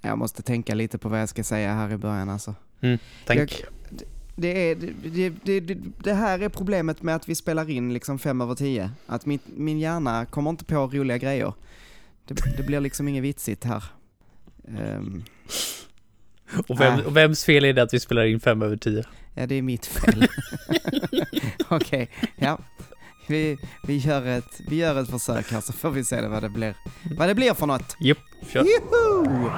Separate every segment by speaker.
Speaker 1: Jag måste tänka lite på vad jag ska säga här i början alltså.
Speaker 2: Mm, tänk.
Speaker 1: Jag, det, är, det, det, det, det här är problemet med att vi spelar in liksom fem över tio. Att min, min hjärna kommer inte på roliga grejer. Det, blir liksom inget vitsigt här. Um,
Speaker 2: och, vem, och vems fel är det att vi spelar in fem över tio?
Speaker 1: Ja, det är mitt fel. Okej, okay, ja. Vi, vi, gör ett, vi gör ett försök här så får vi se vad det blir, vad det blir för något.
Speaker 2: Japp, kör. Juhu!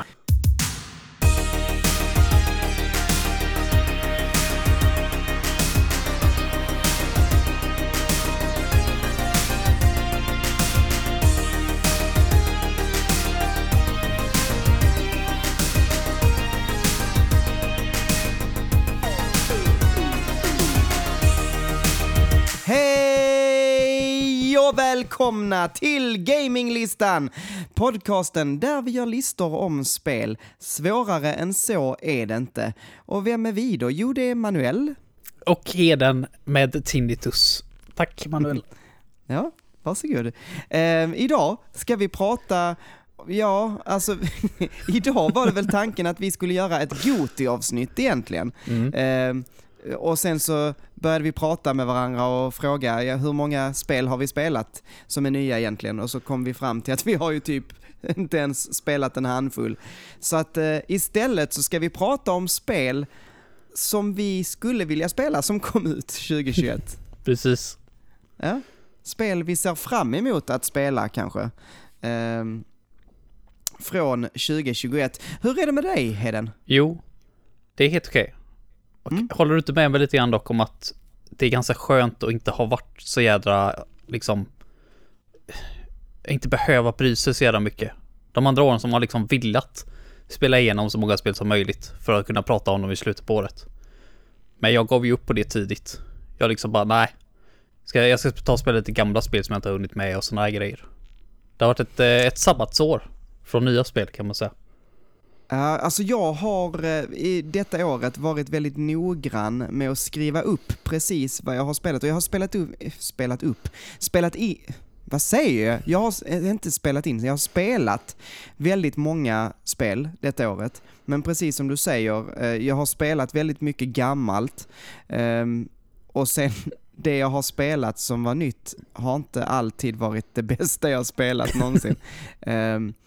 Speaker 1: Välkomna till Gaminglistan! Podcasten där vi gör listor om spel. Svårare än så är det inte. Och vem är vi då? Jo, det är Manuel.
Speaker 2: Och Heden med tinnitus. Tack Manuel.
Speaker 1: Ja, varsågod. Eh, idag ska vi prata Ja, alltså idag var det väl tanken att vi skulle göra ett Goti-avsnitt egentligen. Mm. Eh, och sen så började vi prata med varandra och fråga ja, hur många spel har vi spelat som är nya egentligen? Och så kom vi fram till att vi har ju typ inte ens spelat en handfull. Så att eh, istället så ska vi prata om spel som vi skulle vilja spela som kom ut 2021.
Speaker 2: Precis.
Speaker 1: Ja. Spel vi ser fram emot att spela kanske. Eh, från 2021. Hur är det med dig Heden?
Speaker 2: Jo, det är helt okej. Okay. Mm. Håller du inte med mig lite grann dock om att det är ganska skönt att inte ha varit så jädra, liksom, inte behöva bry sig så jädra mycket. De andra åren som har liksom velat spela igenom så många spel som möjligt för att kunna prata om dem i slutet på året. Men jag gav ju upp på det tidigt. Jag liksom bara, nej. Ska, jag ska ta och spela lite gamla spel som jag inte har hunnit med och sådana här grejer. Det har varit ett, eh, ett sabbatsår från nya spel kan man säga.
Speaker 1: Alltså jag har uh, i detta året varit väldigt noggrann med att skriva upp precis vad jag har spelat och jag har spelat upp, spelat upp, spelat i, vad säger jag? Jag har eh, inte spelat in, jag har spelat väldigt många spel detta året. Men precis som du säger, jag har spelat väldigt mycket gammalt um, och sen det jag har spelat som var nytt har inte alltid varit det bästa jag har spelat någonsin. um,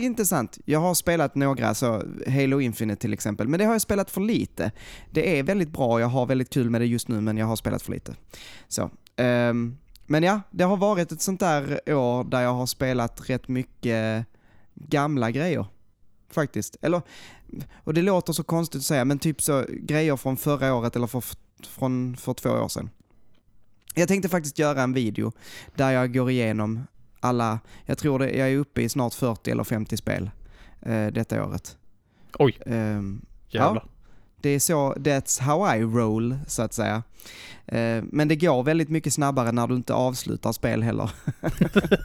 Speaker 1: Intressant. Jag har spelat några, så Halo Infinite till exempel, men det har jag spelat för lite. Det är väldigt bra, jag har väldigt kul med det just nu, men jag har spelat för lite. Så. Um, men ja, det har varit ett sånt där år där jag har spelat rätt mycket gamla grejer. Faktiskt. Eller, och det låter så konstigt att säga, men typ så grejer från förra året eller för, från för två år sedan. Jag tänkte faktiskt göra en video där jag går igenom alla, jag tror det, jag är uppe i snart 40 eller 50 spel eh, detta året.
Speaker 2: Oj, um, jävlar. Ja,
Speaker 1: det är så, that's how I roll, så att säga. Eh, men det går väldigt mycket snabbare när du inte avslutar spel heller.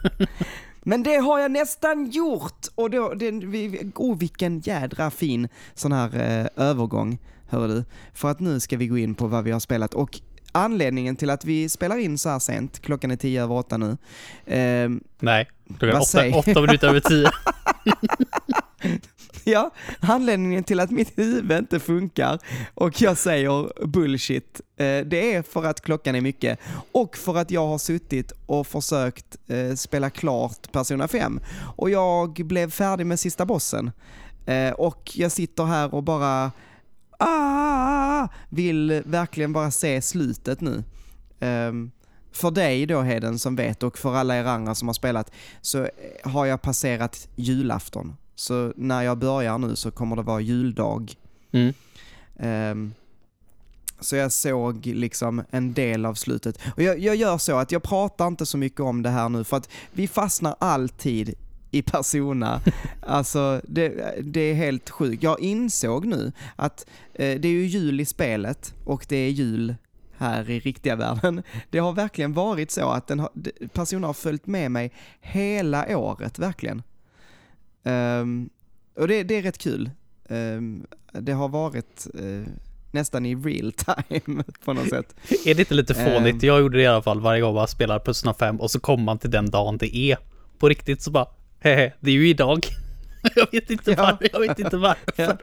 Speaker 1: men det har jag nästan gjort! Och då, det, oh, vilken jädra fin sån här eh, övergång, hör du. För att nu ska vi gå in på vad vi har spelat. Och anledningen till att vi spelar in så här sent, klockan är tio över åtta nu.
Speaker 2: Eh, Nej, klockan är åtta, åtta minuter över tio.
Speaker 1: ja, anledningen till att mitt huvud inte funkar och jag säger bullshit, eh, det är för att klockan är mycket och för att jag har suttit och försökt eh, spela klart Persona 5 och jag blev färdig med sista bossen. Eh, och jag sitter här och bara ah, vill verkligen bara se slutet nu. Um, för dig då Heden som vet och för alla er andra som har spelat så har jag passerat julafton. Så när jag börjar nu så kommer det vara juldag. Mm. Um, så jag såg liksom en del av slutet. Och jag, jag, gör så att jag pratar inte så mycket om det här nu för att vi fastnar alltid i Persona. Alltså, det, det, är helt sjukt. Jag insåg nu att eh, det är ju jul i spelet och det är jul här i riktiga världen. Det har verkligen varit så att den har, Persona har följt med mig hela året, verkligen. Um, och det, det, är rätt kul. Um, det har varit uh, nästan i real time på något sätt.
Speaker 2: är det inte lite fånigt? Um, jag gjorde det i alla fall varje gång man spelar Persona 5 och så kommer man till den dagen det är på riktigt så bara det är ju idag. Jag vet inte
Speaker 1: Ja.
Speaker 2: varför. Jag vet inte varför.
Speaker 1: Ja.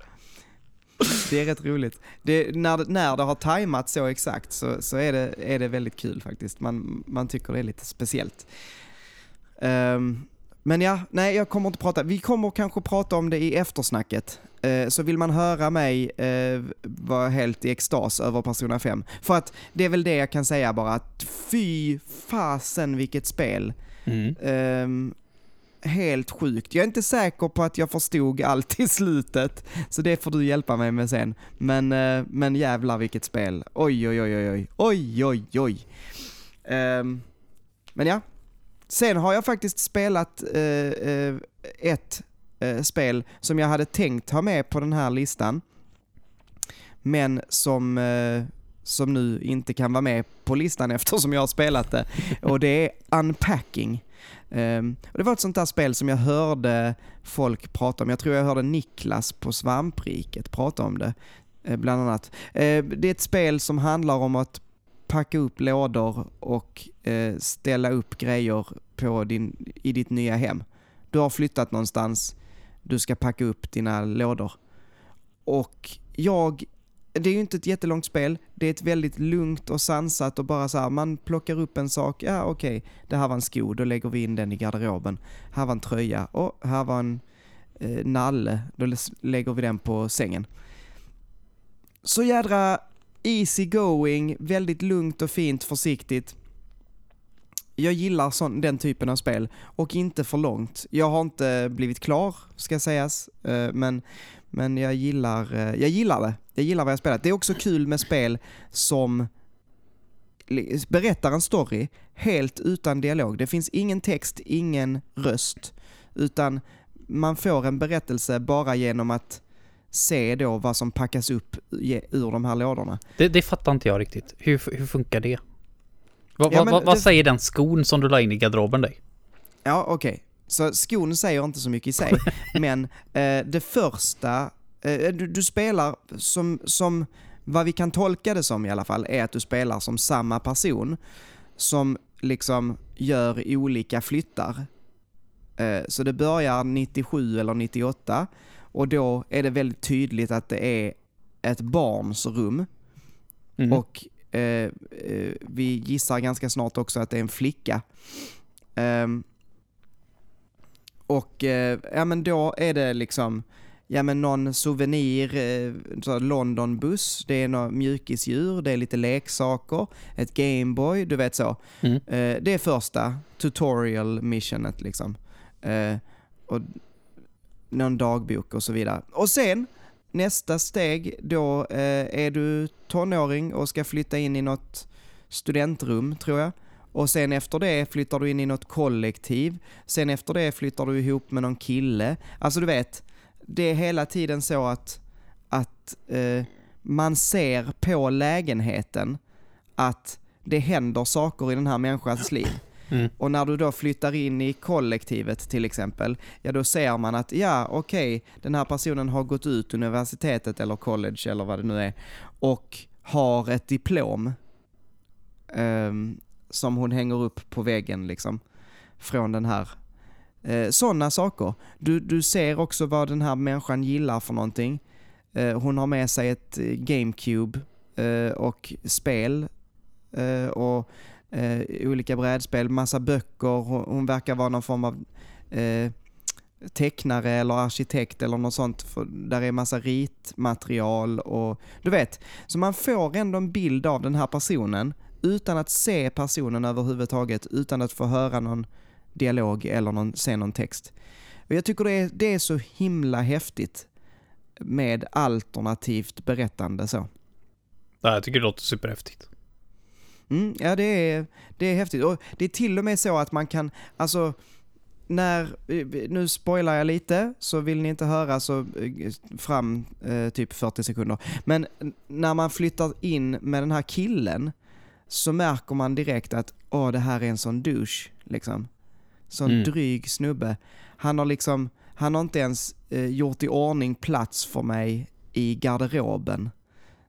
Speaker 1: Det är rätt roligt. Det, när, när det har tajmat så exakt så, så är, det, är det väldigt kul faktiskt. Man, man tycker det är lite speciellt. Ehm, men ja, nej jag kommer inte prata. Vi kommer kanske prata om det i eftersnacket. Eh, så vill man höra mig uh, vara helt i extas över Persona 5. För att det är väl det jag kan säga bara att fy fasen vilket spel.
Speaker 2: Mm.
Speaker 1: Ehm, helt sjukt. Jag är inte säker på att jag förstod allt i slutet, så det får du hjälpa mig med sen. Men, eh, men jävlar vilket spel. Oj, oj, oj, oj, oj, oj, oj, oj. Ehm, men ja. Sen har jag faktiskt spelat uh, uh, ett uh, spel som jag hade tänkt ha med på den här listan. Men som, som nu inte kan vara med på listan eftersom jag har spelat det. Och det är Unpacking. Ehm, och det var ett sånt där spel som jag hörde folk prata om. Jag tror jag hörde Niklas på Svampriket prata om det, eh, bland annat. Ehm, det är ett spel som handlar om att packa upp lådor och eh, ställa upp grejer på din, i ditt nya hem. Du har flyttat någonstans, du ska packa upp dina lådor. Och jag, det är ju inte ett jättelångt spel, det är ett väldigt lugnt och sansat och bara så här, man plockar upp en sak, ja okej, det här var en sko, då lägger vi in den i garderoben. Här var en tröja, och här var en eh, nalle, då lägger vi den på sängen. Så jädra easy going, väldigt lugnt och fint, försiktigt. Jag gillar sån, den typen av spel och inte för långt. Jag har inte blivit klar, ska sägas, eh, men, men jag, gillar, eh, jag gillar det. Jag gillar vad jag spelat. Det är också kul med spel som berättar en story helt utan dialog. Det finns ingen text, ingen röst, utan man får en berättelse bara genom att se då vad som packas upp ur de här lådorna.
Speaker 2: Det, det fattar inte jag riktigt. Hur, hur funkar det? Vad,
Speaker 1: Ja, men
Speaker 2: vad,
Speaker 1: det-
Speaker 2: säger den skon som du la in i garderoben dig?
Speaker 1: Ja, okej. Så skon säger inte så mycket i sig, men eh, det första, eh, du, du spelar som, som, vad vi kan tolka det som i alla fall, är att du spelar som samma person som liksom gör olika flyttar. Eh, så det börjar 97 eller 98 och då är det väldigt tydligt att det är ett barns rum
Speaker 2: Mm.
Speaker 1: och eh, eh, vi gissar ganska snart också att det är en flicka. Ehm, och eh, ja men då är det liksom, ja men någon souvenir, eh, Londonbuss, det är några mjukisdjur, det är lite leksaker, ett Gameboy, du vet så.
Speaker 2: Mm.
Speaker 1: Eh, det är första tutorial missionet liksom. Eh, och någon dagbok och så vidare. Och sen, nästa steg, då eh, är du tonåring och ska flytta in i något studentrum, tror jag. Och sen efter det flyttar du in i något kollektiv. Sen efter det flyttar du ihop med någon kille. Alltså du vet, det är hela tiden så att, att eh, man ser på lägenheten att det händer saker i den här människans liv.
Speaker 2: Mm.
Speaker 1: Och när du då flyttar in i kollektivet till exempel, ja då ser man att ja, okej, den här personen har gått ut universitetet eller college eller vad det nu är och har ett diplom ehm, som hon hänger upp på väggen liksom från den här. Eh, Sådana saker. Du, du ser också vad den här människan gillar för någonting. Eh, hon har med sig ett eh, GameCube eh, och spel eh, och eh, olika brädspel, massa böcker. Hon, hon verkar vara någon form av eh, tecknare eller arkitekt eller något sånt. För där är massa ritmaterial och du vet. Så man får ändå en bild av den här personen utan att se personen överhuvudtaget, utan att få höra någon dialog eller någon, se någon text. Och jag tycker det är, det är så himla häftigt med alternativt berättande så.
Speaker 2: Ja, jag tycker det låter superhäftigt.
Speaker 1: Mm, ja, det är, det är häftigt. Och det är till och med så att man kan, alltså, när, nu spoilar jag lite, så vill ni inte höra så fram eh, typ 40 sekunder. Men när man flyttar in med den här killen så märker man direkt att åh, det här är en sån douche, liksom. Sån
Speaker 2: Mm.
Speaker 1: dryg snubbe. Han har liksom, han har inte ens eh, gjort i ordning plats för mig i garderoben.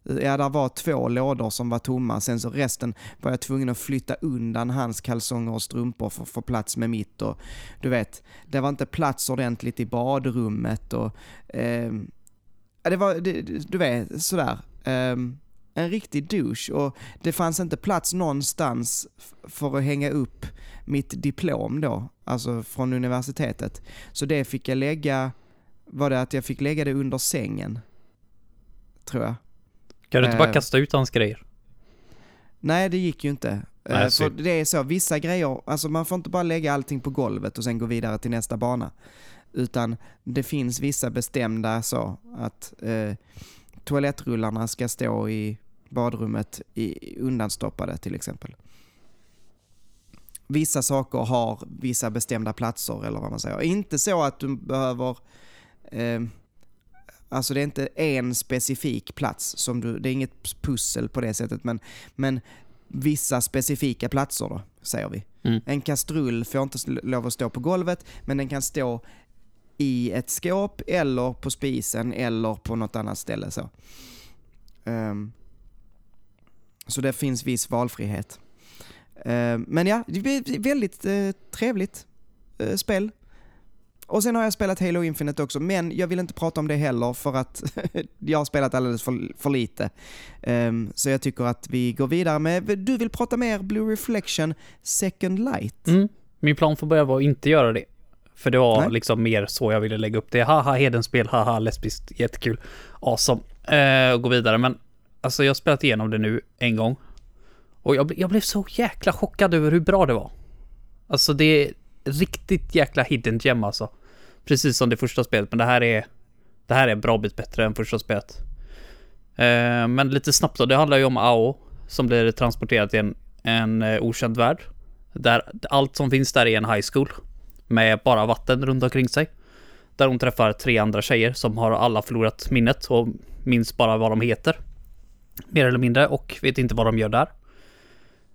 Speaker 1: Ja, där var två lådor som var tomma, sen så resten var jag tvungen att flytta undan hans kalsonger och strumpor för att få plats med mitt och du vet, det var inte plats ordentligt i badrummet och eh, det var, det, du vet, sådär. Eh, en riktig douche och det fanns inte plats någonstans för att hänga upp mitt diplom då, alltså från universitetet. Så det fick jag lägga, var det att jag fick lägga det under sängen. Tror jag.
Speaker 2: Kan du inte bara
Speaker 1: Eh.
Speaker 2: kasta ut hans grejer?
Speaker 1: Nej, det gick ju inte.
Speaker 2: Nej,
Speaker 1: Eh, för
Speaker 2: synd.
Speaker 1: det är så, vissa grejer, alltså man får inte bara lägga allting på golvet och sen gå vidare till nästa bana. Utan det finns vissa bestämda så att eh, toalettrullarna ska stå i badrummet i, undanstoppade till exempel. Vissa saker har vissa bestämda platser eller vad man säger. Inte så att du behöver eh, Alltså det är inte en specifik plats, som du, det är inget pussel på det sättet, men, men vissa specifika platser då, säger vi.
Speaker 2: Mm.
Speaker 1: En kastrull får inte lov att stå på golvet, men den kan stå i ett skåp eller på spisen eller på något annat ställe. Så, um, så det finns viss valfrihet. Ehm, men ja, det är väldigt uh, trevligt uh, spel. Och sen har jag spelat Halo Infinite också, men jag vill inte prata om det heller för att jag har spelat alldeles för, för lite. Um, så jag tycker att vi går vidare med, du vill prata mer Blue Reflection Second Light?
Speaker 2: Mm. Min plan från början var att inte göra det. För det var
Speaker 1: Nej.
Speaker 2: liksom mer så jag ville lägga upp det. Haha, Hedenspel, haha, lesbiskt, jättekul. Awesome. Eh, och gå vidare. Men alltså jag har spelat igenom det nu en gång. Och jag, jag blev så jäkla chockad över hur bra det var. Alltså det är riktigt jäkla hidden gem alltså. Precis som det första spelet, men det här är det här är en bra bit bättre än första spelet. Eh, men lite snabbt då, det handlar ju om AO som blir transporterad till en, en eh, okänd värld. Där allt som finns där är en high school. Med bara vatten runt omkring sig. Där hon träffar tre andra tjejer som har alla förlorat minnet och minns bara vad de heter. Mer eller mindre och vet inte vad de gör där.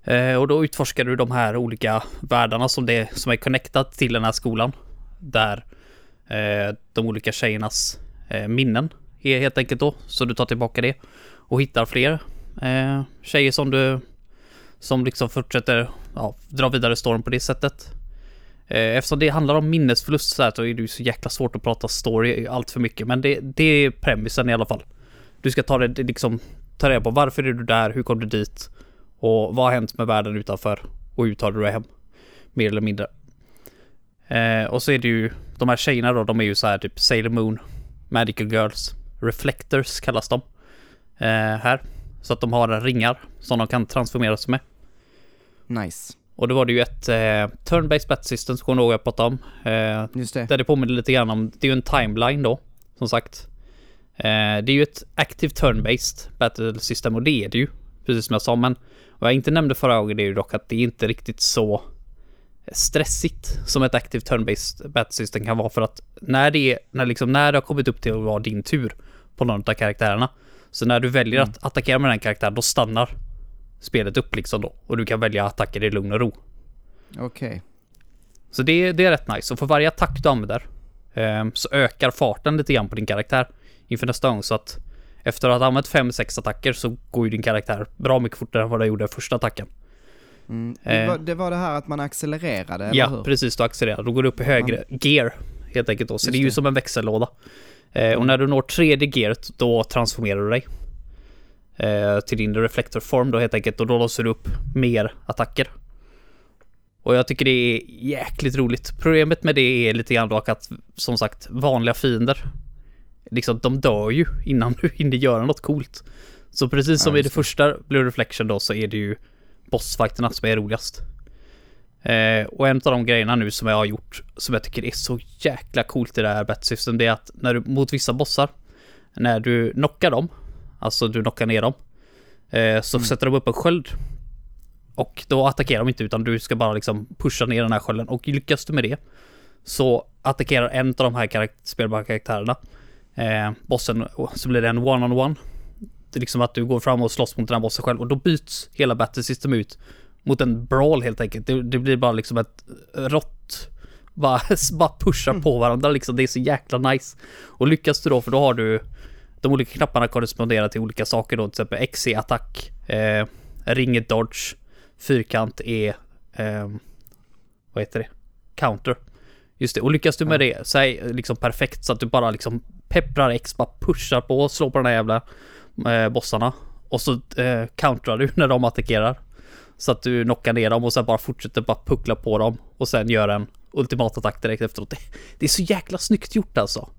Speaker 2: Eh, och då utforskar du de här olika världarna som, det, som är connectat till den här skolan. Där eh, de olika tjejernas eh, minnen är helt enkelt då. Så du tar tillbaka det och hittar fler eh, tjejer som du som liksom fortsätter ja, dra vidare storm på det sättet. Eh, eftersom det handlar om minnesförlust så, här, så är det ju så jäkla svårt att prata story allt för mycket. Men det, det är premissen i alla fall. Du ska ta det, det liksom, ta reda på varför är du där, hur kom du dit och vad har hänt med världen utanför och hur tar du dig hem? Mer eller mindre. Eh, och så är det ju, de här tjejerna då, de är ju så här typ Sailor Moon, Magical Girls, Reflectors kallas de. Eh, här. Så att de har ringar som de kan transformera sig med.
Speaker 1: Nice.
Speaker 2: Och då var det ju ett eh, turn-based battle system, som kommer ihåg jag pratade om. Eh,
Speaker 1: Just det.
Speaker 2: där det påminner lite grann om, det är ju en timeline då, som sagt. Eh, det är ju ett active turn-based battle system och det är det ju, precis som jag sa. Men vad jag inte nämnde förra gången är ju dock att det är inte riktigt så stressigt som ett active turn-based battle system kan vara för att när det är, när liksom, när det har kommit upp till att vara din tur på någon av karaktärerna. Så när du väljer att attackera med den karaktären, då stannar spelet upp liksom då. Och du kan välja attacker i lugn och ro.
Speaker 1: Okej.
Speaker 2: Så det, det är rätt nice. Och för varje attack du använder eh, så ökar farten lite grann på din karaktär inför nästa gång. Så att efter att ha använt 5-6 attacker så går ju din karaktär bra mycket fortare än vad den gjorde första attacken.
Speaker 1: Mm. Det,
Speaker 2: Eh.
Speaker 1: var, det var det här att man accelererade, eller
Speaker 2: ja,
Speaker 1: hur?
Speaker 2: precis. Du accelererar. Då går du upp i högre gear helt enkelt då. Så
Speaker 1: Just
Speaker 2: det är ju
Speaker 1: det.
Speaker 2: som en växellåda. Eh, och när du når tredje gearet då transformerar du dig. Eh, till din reflektorform då helt enkelt. Och då låser du upp mer attacker. Och jag tycker det är jäkligt roligt. Problemet med det är lite grann dock att, som sagt, vanliga fiender, liksom de dör ju innan du hinner göra något coolt. Så precis som
Speaker 1: Ja,
Speaker 2: i det första Blue Reflection då så är det ju bossfighterna som är roligast. Eh, och en av de grejerna nu som jag har gjort, som jag tycker är så jäkla coolt i det här battle system, det är att när du, mot vissa bossar, när du knockar dem, alltså du knockar ner dem, eh, så sätter de upp en sköld. Och då attackerar de inte utan du ska bara liksom pusha ner den här skölden och lyckas du med det så attackerar en av de här karak- spelbara karaktärerna eh, bossen så blir det en one-on-one. Det är liksom att du går fram och slåss mot den här bossen själv och då byts hela battle system ut mot en brawl helt enkelt. Det, det blir bara liksom ett rått bara, bara pusha på varandra liksom. Det är så jäkla nice. Och lyckas du då, för då har du de olika knapparna korresponderar till olika saker då, till exempel X är attack, eh, ring är dodge, fyrkant är, eh, vad heter det, counter. Just det, och lyckas du med det så är liksom perfekt så att du bara liksom pepprar X, bara pushar på slår på de här jävla eh, bossarna. Och så eh, countrar du när de attackerar. Så att du knockar ner dem och sen bara fortsätter bara puckla på dem och sen gör en ultimatattack direkt efteråt. Det, det är så jäkla snyggt gjort alltså.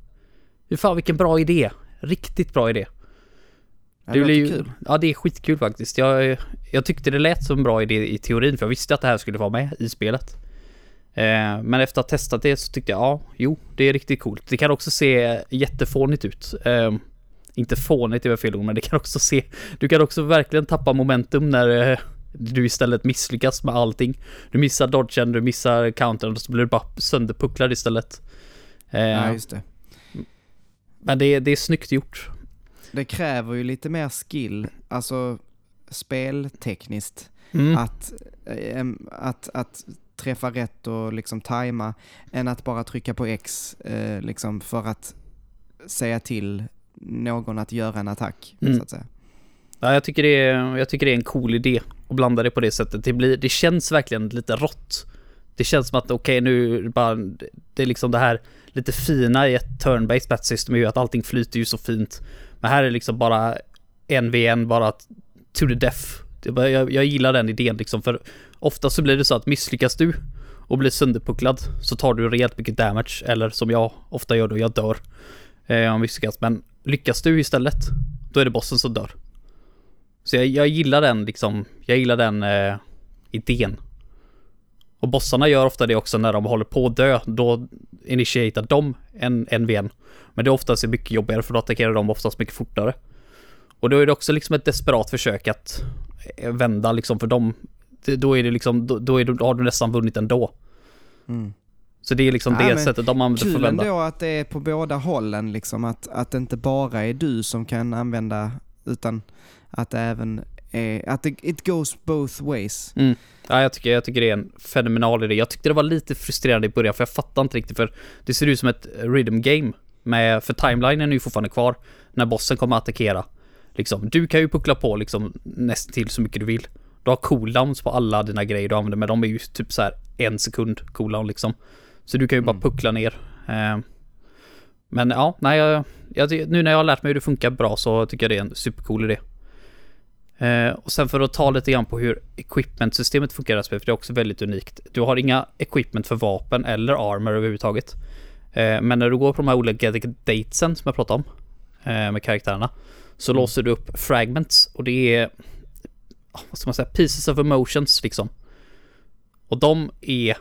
Speaker 2: Hur fan vilken bra idé. Riktigt bra idé. Det
Speaker 1: det
Speaker 2: blir ju,
Speaker 1: kul.
Speaker 2: ja det är skitkul faktiskt. Jag, jag tyckte det lät som en bra idé i teorin för jag visste att det här skulle vara med i spelet. Eh, men efter att ha testat det så tyckte jag, ja, jo, det är riktigt coolt. Det kan också se jättefånigt ut. Eh, inte fånigt är fel ord, men det kan också se, du kan också verkligen tappa momentum när eh, du istället misslyckas med allting. Du missar dodgen, du missar countern och så blir du bara sönderpucklad istället. Eh,
Speaker 1: Ja, just det.
Speaker 2: Men det, det är snyggt gjort.
Speaker 1: Det kräver ju lite mer skill, alltså speltekniskt,
Speaker 2: Mm.
Speaker 1: att, eh, att, att träffa rätt och liksom tajma, än att bara trycka på X eh, liksom för att säga till någon att göra en attack,
Speaker 2: Mm.
Speaker 1: så att säga.
Speaker 2: Ja, jag tycker, det är, jag tycker det är en cool idé att blanda det på det sättet. Det, blir, det känns verkligen lite rått. Det känns som att okej nu är det bara, det är liksom det här lite fina i ett turn-based bat system är ju att allting flyter ju så fint. Men här är det liksom bara en v en bara to the death. Jag, jag gillar den idén liksom för ofta så blir det så att misslyckas du och blir sönderpucklad så tar du rejält mycket damage eller som jag ofta gör då, jag dör. Eh, jag misslyckas men lyckas du istället då är det bossen som dör. Så jag, jag gillar den liksom, jag gillar den eh, idén. Och bossarna gör ofta det också när de håller på att dö, då initierar de en, en VN. Men det är oftast mycket jobbigare för då attackerar de oftast mycket fortare. Och då är det också liksom ett desperat försök att eh, vända liksom för dem. Det, då är det liksom, då, då, är du, då har du nästan vunnit ändå.
Speaker 1: Mm.
Speaker 2: Så det är liksom
Speaker 1: Ja,
Speaker 2: det sättet de använder för
Speaker 1: Kul
Speaker 2: att vända.
Speaker 1: ändå att det är på båda hållen, liksom att, att det inte bara är du som kan använda, utan att det även är, att det, it goes both ways.
Speaker 2: Mm. Ja, jag tycker, jag tycker det är en fenomenal idé. Jag tyckte det var lite frustrerande i början för jag fattar inte riktigt för det ser ut som ett rhythm game. Med, för timelinen är ju fortfarande kvar när bossen kommer att attackera. Liksom, du kan ju puckla på liksom nästan till så mycket du vill. Du har cooldowns på alla dina grejer du använder men de är ju typ så här en sekund cooldown liksom. Så du kan ju bara
Speaker 1: Mm.
Speaker 2: puckla ner. Eh, men ja, nej, jag, jag, nu när jag har lärt mig hur det funkar bra så tycker jag det är en supercool idé. Eh, och sen för att ta lite grann på hur equipment-systemet funkar i för det är också väldigt unikt. Du har inga equipment för vapen eller armor överhuvudtaget. Eh, men när du går på de här olika datesen som jag pratade om eh, med karaktärerna så
Speaker 1: Mm.
Speaker 2: låser du upp fragments och det är vad ska man säga, pieces of emotions liksom. Och de är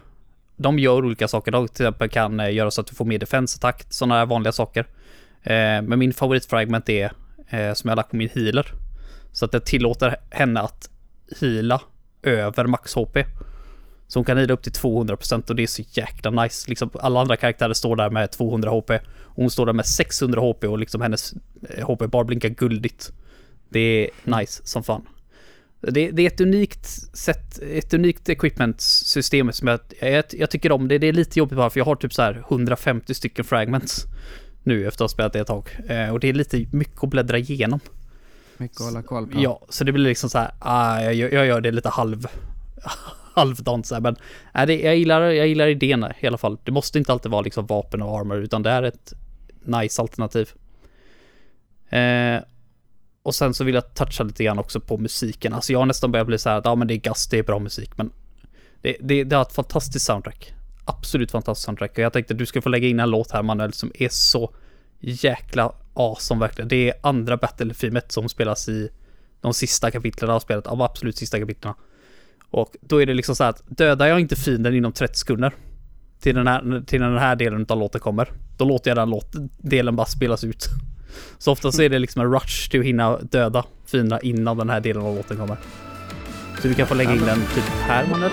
Speaker 2: de gör olika saker. De till exempel kan eh, göra så att du får mer defense-attack, sådana här vanliga saker. Eh, men min favoritfragment är eh, som jag har lagt på min healer. Så att det tillåter henne att heala över max HP. Så hon kan heala upp till 200% och det är så jäkla nice. Liksom alla andra karaktärer står där med 200 HP. Och hon står där med 600 HP och liksom hennes eh, HP bara blinkar guldigt. Det är nice som fan. Det, det är ett unikt sätt, ett unikt equipment-system som jag, jag, jag tycker om. Det, det är lite jobbigt bara för jag har typ så här 150 stycken fragments nu efter att ha spelat det ett tag. Eh, och det är lite mycket att bläddra igenom.
Speaker 1: Mycket att hålla koll på.
Speaker 2: Ja, så det blir liksom så här, ah, jag, gör- jag gör det lite halv, halvdant så här, men nej, det, jag, gillar, jag gillar idén i alla fall. Det måste inte alltid vara liksom vapen och armor, utan det är ett nice alternativ. Eh, och sen så vill jag toucha lite grann också på musiken. Alltså jag har nästan börjat bli så här att ja men det är gas, det är bra musik, men det, det, det har ett fantastiskt soundtrack. Absolut fantastiskt soundtrack. Och jag tänkte att du ska få lägga in en låt här Manuel som är så jäkla awesome verkligen. Det är andra battle-filmet som spelas i de sista kapitlen av spelet, av absolut sista kapitlen. Och då är det liksom så här att dödar jag inte fienden inom 30 sekunder till den här, till den här delen av låten kommer, då låter jag den låt, delen bara spelas ut. Så ofta så är det liksom en rush till att hinna döda fienderna innan den här delen av låten kommer. Så du kan få lägga in den typ här Manuel.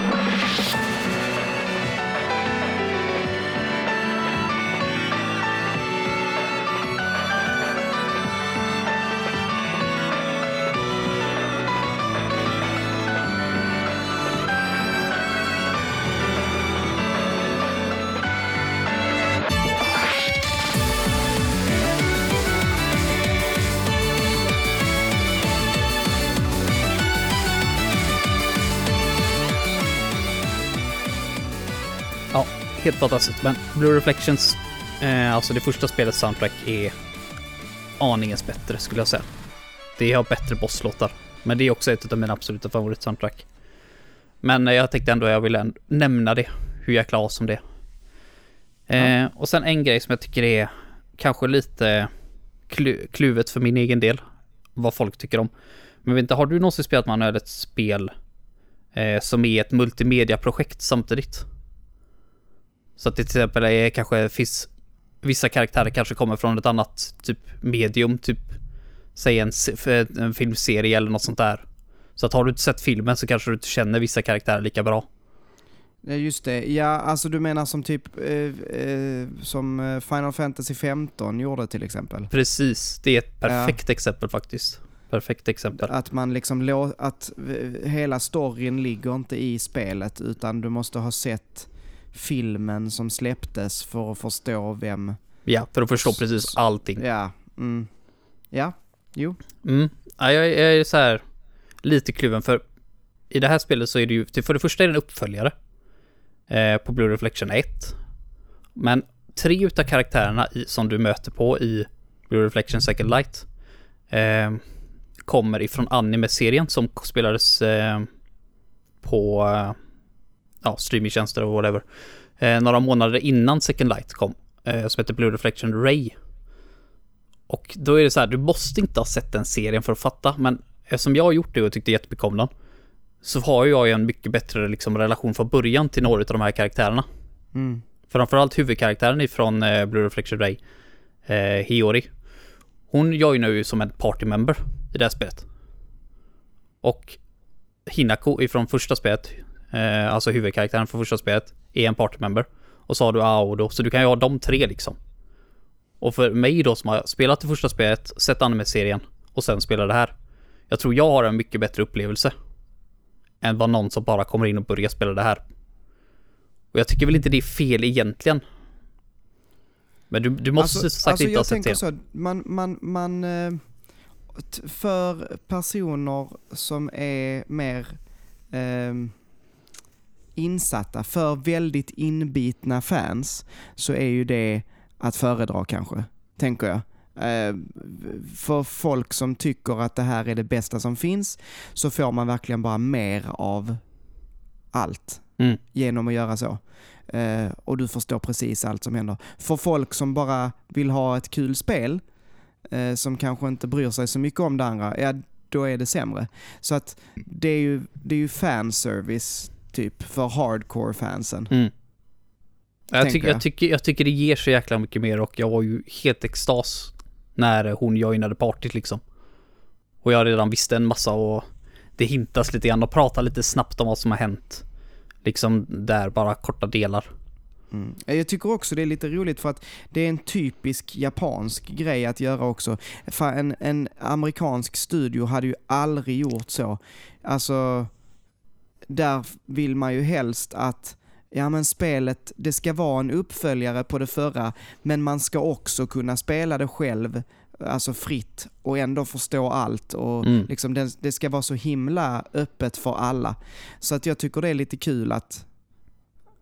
Speaker 2: Helt fantastiskt. Men Blue Reflections, eh, alltså det första spelets soundtrack är aningens bättre skulle jag säga. Det har bättre bosslåtar. Men det är också ett av mina absoluta favoritsoundtrack. Men eh, jag tänkte ändå jag ville nämna det, hur jäkla awesome det är. Eh, och sen en grej som jag tycker är kanske lite klu kluvet för min egen del. Vad folk tycker om. Men vet inte, har du någonsin spelat manuellt ett spel eh, som är ett multimedia-projekt samtidigt? Så att det till exempel är kanske finns vissa karaktärer kanske kommer från ett annat typ medium, typ säg en, en filmserie eller något sånt där. Så att har du inte sett filmen så kanske du inte känner vissa karaktärer lika bra.
Speaker 1: Just det, ja alltså du menar som typ eh, eh, som eh, Final Fantasy 15 gjorde till exempel?
Speaker 2: Precis, det är ett perfekt ja. exempel faktiskt. Perfekt exempel.
Speaker 1: Att man liksom att hela storyn ligger inte i spelet utan du måste ha sett filmen som släpptes för att förstå vem...
Speaker 2: Ja, för att förstå precis allting.
Speaker 1: Ja, mm. Ja, jo.
Speaker 2: Mm. Ja, jag, jag är så här lite kluven för i det här spelet så är det ju, för det första är det en uppföljare eh, på Blue Reflection 1. Men tre utav karaktärerna i, som du möter på i Blue Reflection Second Light eh, kommer ifrån anime-serien som spelades eh, på eh, ja, streamingtjänster och whatever. Eh, några månader innan Second Light kom, eh, som heter Blue Reflection Ray. Och då är det så här, du måste inte ha sett den serien för att fatta, men eftersom jag har gjort det och tyckte jättemycket om den, så har jag ju en mycket bättre liksom, relation från början till några av de här karaktärerna. Mm. Framförallt huvudkaraktären ifrån eh, Blue Reflection Ray, eh, Hiori. Hon joinar ju som en partymember i det här spelet. Och Hinako ifrån första spelet, eh, alltså huvudkaraktären från första spelet, är en partymember. Och så har du Ao då, så du kan ju ha de tre liksom. Och för mig då som har spelat det första spelet, sett anime-serien och sen spelar det här. Jag tror jag har en mycket bättre upplevelse. Än vad någon som bara kommer in och börjar spela det här. Och jag tycker väl inte det är fel egentligen. Men du, du måste alltså, sagt alltså inte ha sett det. Så,
Speaker 1: man, man, man... Eh, för personer som är mer eh, insatta, för väldigt inbitna fans, så är ju det att föredra kanske, tänker jag. Eh, för folk som tycker att det här är det bästa som finns, så får man verkligen bara mer av allt mm. genom att göra så. Uh, och du förstår precis allt som händer. För folk som bara vill ha ett kul spel, uh, som kanske inte bryr sig så mycket om det andra, ja då är det sämre. Så att det är ju, det är ju fanservice typ för hardcore-fansen. Mm.
Speaker 2: Jag, tycker, jag. jag, tycker, jag tycker det ger så jäkla mycket mer och jag var ju helt extas när hon joinade partyt liksom. Och jag redan visste en massa och det hintas lite grann och pratar lite snabbt om vad som har hänt. Liksom där, bara korta delar.
Speaker 1: Mm. Jag tycker också det är lite roligt för att det är en typisk japansk grej att göra också. En, en amerikansk studio hade ju aldrig gjort så. Alltså, där vill man ju helst att ja men spelet, det ska vara en uppföljare på det förra, men man ska också kunna spela det själv, alltså fritt och ändå förstå allt och mm. liksom det, det, ska vara så himla öppet för alla. Så att jag tycker det är lite kul att,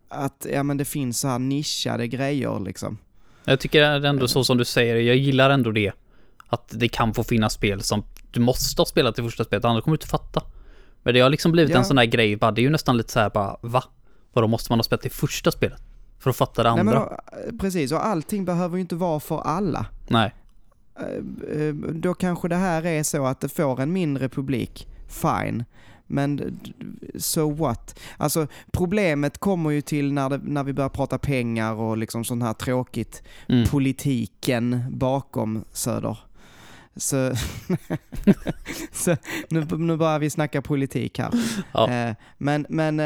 Speaker 1: att ja men det finns så här nischade grejer liksom.
Speaker 2: Jag tycker ändå så som du säger, jag gillar ändå det. Att det kan få finnas spel som du måste ha spelat i första spelet, annars kommer du inte fatta. Men det har liksom blivit ja. en sån där grej, bara, det är ju nästan lite så här bara, va? Vadå, måste man ha spelat det första spelet? För att fatta det andra? Nej,
Speaker 1: men, precis, och allting behöver ju inte vara för alla.
Speaker 2: Nej.
Speaker 1: Eh, eh, då kanske det här är så att det får en mindre publik, fine. Men so what? Alltså problemet kommer ju till när, det, när vi börjar prata pengar och liksom sånt här tråkigt. Mm. Politiken bakom Söder. Så, så nu, nu börjar vi snacka politik här. Ja. Eh, men, men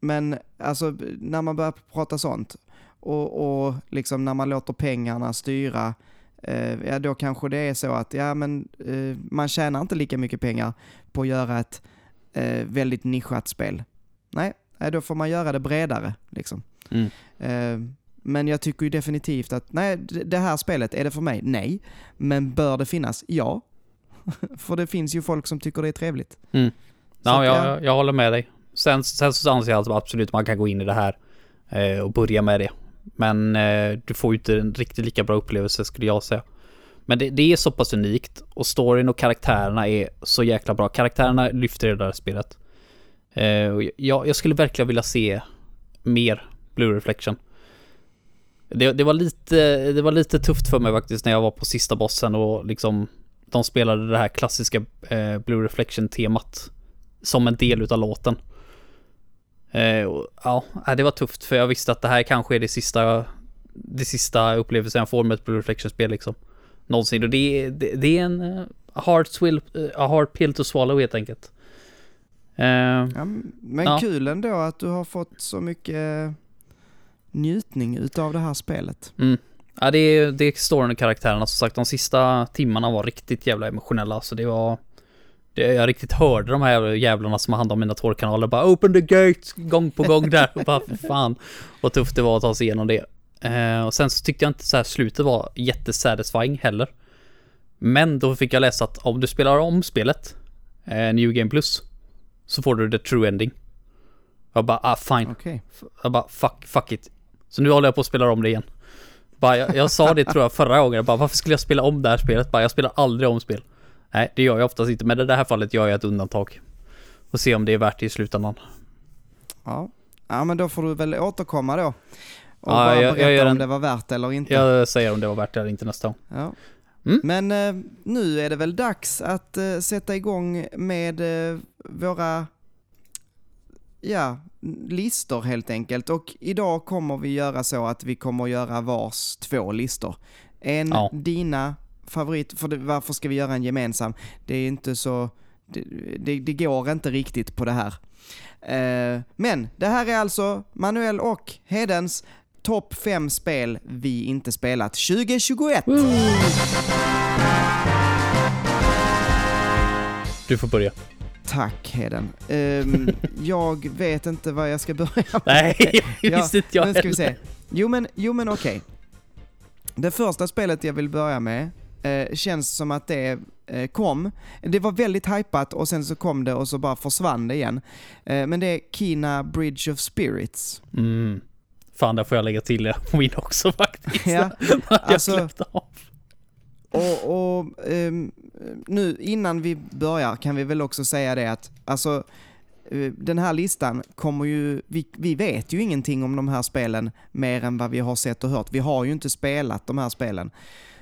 Speaker 1: men alltså när man börjar prata sånt och, och liksom när man låter pengarna styra, eh, ja då kanske det är så att ja, men, eh, man tjänar inte lika mycket pengar på att göra ett eh, väldigt nischat spel. Nej, då får man göra det bredare. Liksom. Mm. Men jag tycker ju definitivt att, nej, det här spelet, är det för mig? Nej. Men bör det finnas? Ja. för det finns ju folk som tycker det är trevligt.
Speaker 2: Mm. Ja, jag, jag håller med dig. Sen, sen så anser jag alltså absolut man kan gå in i det här Eh, och börja med det. Men eh, du får ju inte en riktigt lika bra upplevelse skulle jag säga. Men det, det, är så pass unikt och storyn och karaktärerna är så jäkla bra. Karaktärerna lyfter det där spelet. Eh, jag, jag skulle verkligen vilja se mer Blue Reflection. Det, det, var lite, det var lite tufft för mig faktiskt när jag var på sista bossen och liksom de spelade det här klassiska eh, Blue Reflection-temat som en del utav låten. Eh, och, ja, det var tufft för jag visste att det här kanske är det sista, det sista upplevelsen jag får med ett Blue Reflection-spel liksom. Någonsin och det, det, det är en uh, hard, swill, uh, hard pill to swallow helt enkelt.
Speaker 1: Uh, ja, men ja. kul ändå att du har fått så mycket njutning utav det här spelet.
Speaker 2: Mm. Ja, det är, det är storyn och karaktärerna. Som sagt, de sista timmarna var riktigt jävla emotionella. Så det var... Det, jag riktigt hörde de här jävlarna som har hand om mina tårkanaler bara Open the gate! Gång på gång där. Och bara för fan vad tufft det var att ta sig igenom det. Eh, och sen så tyckte jag inte så här slutet var jättesatisfying heller. Men då fick jag läsa att om du spelar om spelet, eh, New Game Plus, så får du the true ending. Jag bara, ah fine. Okay. Jag bara, fuck, fuck it. Så nu håller jag på att spela om det igen. Bara, jag, jag sa det tror jag förra gången, bara varför skulle jag spela om det här spelet? Bara, jag spelar aldrig om spel. Nej, det gör jag oftast inte, men i det här fallet gör jag ett undantag. Och se om det är värt det i slutändan.
Speaker 1: Ja, ja men då får du väl återkomma då. Och ja, jag, berätta jag om en, det var värt eller inte.
Speaker 2: Jag säger om det var värt det eller inte nästa gång.
Speaker 1: Ja. Mm. Men eh, nu är det väl dags att eh, sätta igång med eh, våra ja, listor helt enkelt. Och idag kommer vi göra så att vi kommer göra vars två listor. En ja. dina favorit, för det, varför ska vi göra en gemensam? Det är inte så, det, det, det går inte riktigt på det här. Uh, men det här är alltså Manuel och Hedens topp 5 spel vi inte spelat 2021. Mm.
Speaker 2: Du får börja.
Speaker 1: Tack Heden. Um, jag vet inte vad jag ska börja med.
Speaker 2: Nej, det visste inte jag
Speaker 1: heller. Ska vi se. Jo men, jo men okej. Okay. Det första spelet jag vill börja med eh, känns som att det eh, kom. Det var väldigt hypat och sen så kom det och så bara försvann det igen. Eh, men det är Kina Bridge of Spirits.
Speaker 2: Mm. Fan, där får jag lägga till det på min också faktiskt.
Speaker 1: Ja, alltså, och, och um, nu innan vi börjar kan vi väl också säga det att alltså uh, den här listan kommer ju, vi, vi vet ju ingenting om de här spelen mer än vad vi har sett och hört. Vi har ju inte spelat de här spelen.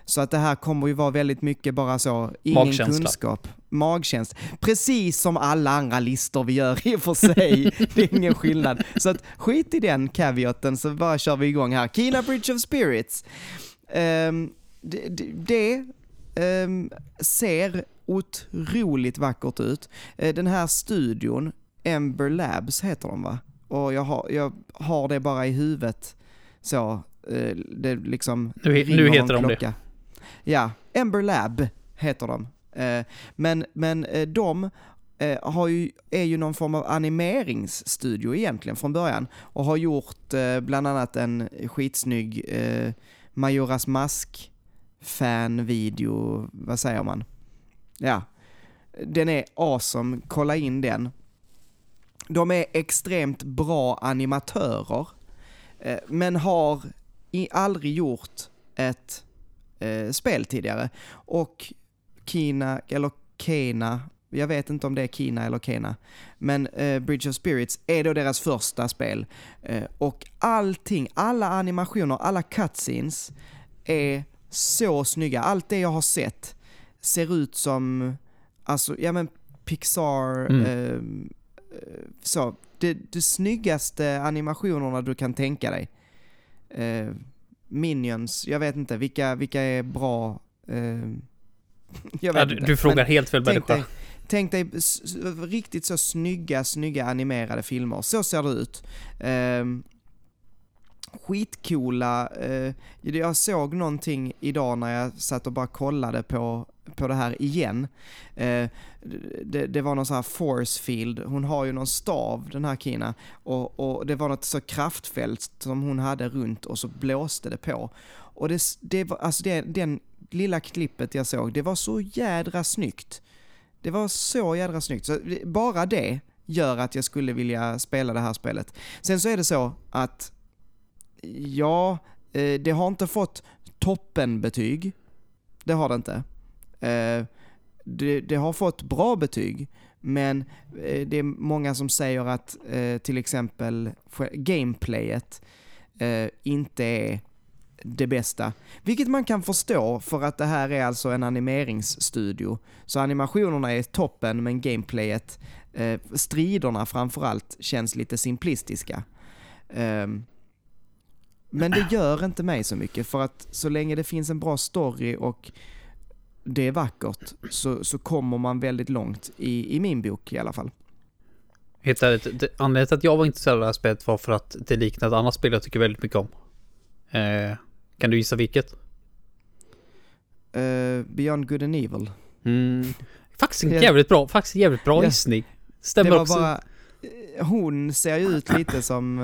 Speaker 1: Så att det här kommer ju vara väldigt mycket bara så, ingen Magkänsla. kunskap. Magkänsla. Precis som alla andra listor vi gör i och för sig. det är ingen skillnad. Så att skit i den caveaten så bara kör vi igång här. Kina Bridge of Spirits. Um, det, det, um, ser otroligt vackert ut. Uh, den här studion, Ember Labs heter de va? Och jag har, jag har det bara i huvudet så. Uh, det liksom
Speaker 2: nu, nu heter de det.
Speaker 1: Ja, Ember Lab heter de. Uh, men, men de har ju, är ju någon form av animeringsstudio egentligen från början och har gjort bland annat en skitsnygg Majoras Mask fan-video, vad säger man? Ja, den är awesome, kolla in den. De är extremt bra animatörer, eh, men har aldrig gjort ett eh, spel tidigare. Och Kina, eller Kena, jag vet inte om det är Kina eller Kena, men eh, Bridge of Spirits är då deras första spel. Eh, och allting, alla animationer, alla cutscenes är så snygga. Allt det jag har sett ser ut som, alltså, ja men Pixar, mm. eh, så, det, det snyggaste animationerna du kan tänka dig. Eh, Minions, jag vet inte, vilka, vilka är bra? Eh,
Speaker 2: jag vet ja, du, inte. du frågar men helt fel människa.
Speaker 1: Tänk dig riktigt så snygga, snygga animerade filmer. Så ser det ut. Um, skitcoola, eh, jag såg någonting idag när jag satt och bara kollade på, på det här igen. Eh, det, det, var någon sån här force field, hon har ju någon stav den här Kina, och, och det var något så kraftfält som hon hade runt och så blåste det på. Och det, det var, alltså det, den lilla klippet jag såg, det var så jädra snyggt. Det var så jädra snyggt, så bara det gör att jag skulle vilja spela det här spelet. Sen så är det så att Ja, eh, det har inte fått toppenbetyg. Det har det inte. Eh, det, det har fått bra betyg, men eh, det är många som säger att eh, till exempel gameplayet eh, inte är det bästa. Vilket man kan förstå för att det här är alltså en animeringsstudio. Så animationerna är toppen men gameplayet, eh, striderna framförallt, känns lite simplistiska. Ehm, men det gör inte mig så mycket för att så länge det finns en bra story och det är vackert så, så kommer man väldigt långt i, i min bok i alla fall.
Speaker 2: Helt ärligt, det- anledningen till att jag var intresserad av det här spelet var för att det liknar ett annat spel jag tycker väldigt mycket om. Eh, kan du gissa vilket?
Speaker 1: Eh, Beyond Good and Evil.
Speaker 2: Mm. Faktiskt en jävligt bra, faktiskt jävligt bra gissning. Stämmer
Speaker 1: det var
Speaker 2: också.
Speaker 1: bara, eh, hon ser ju ut lite som,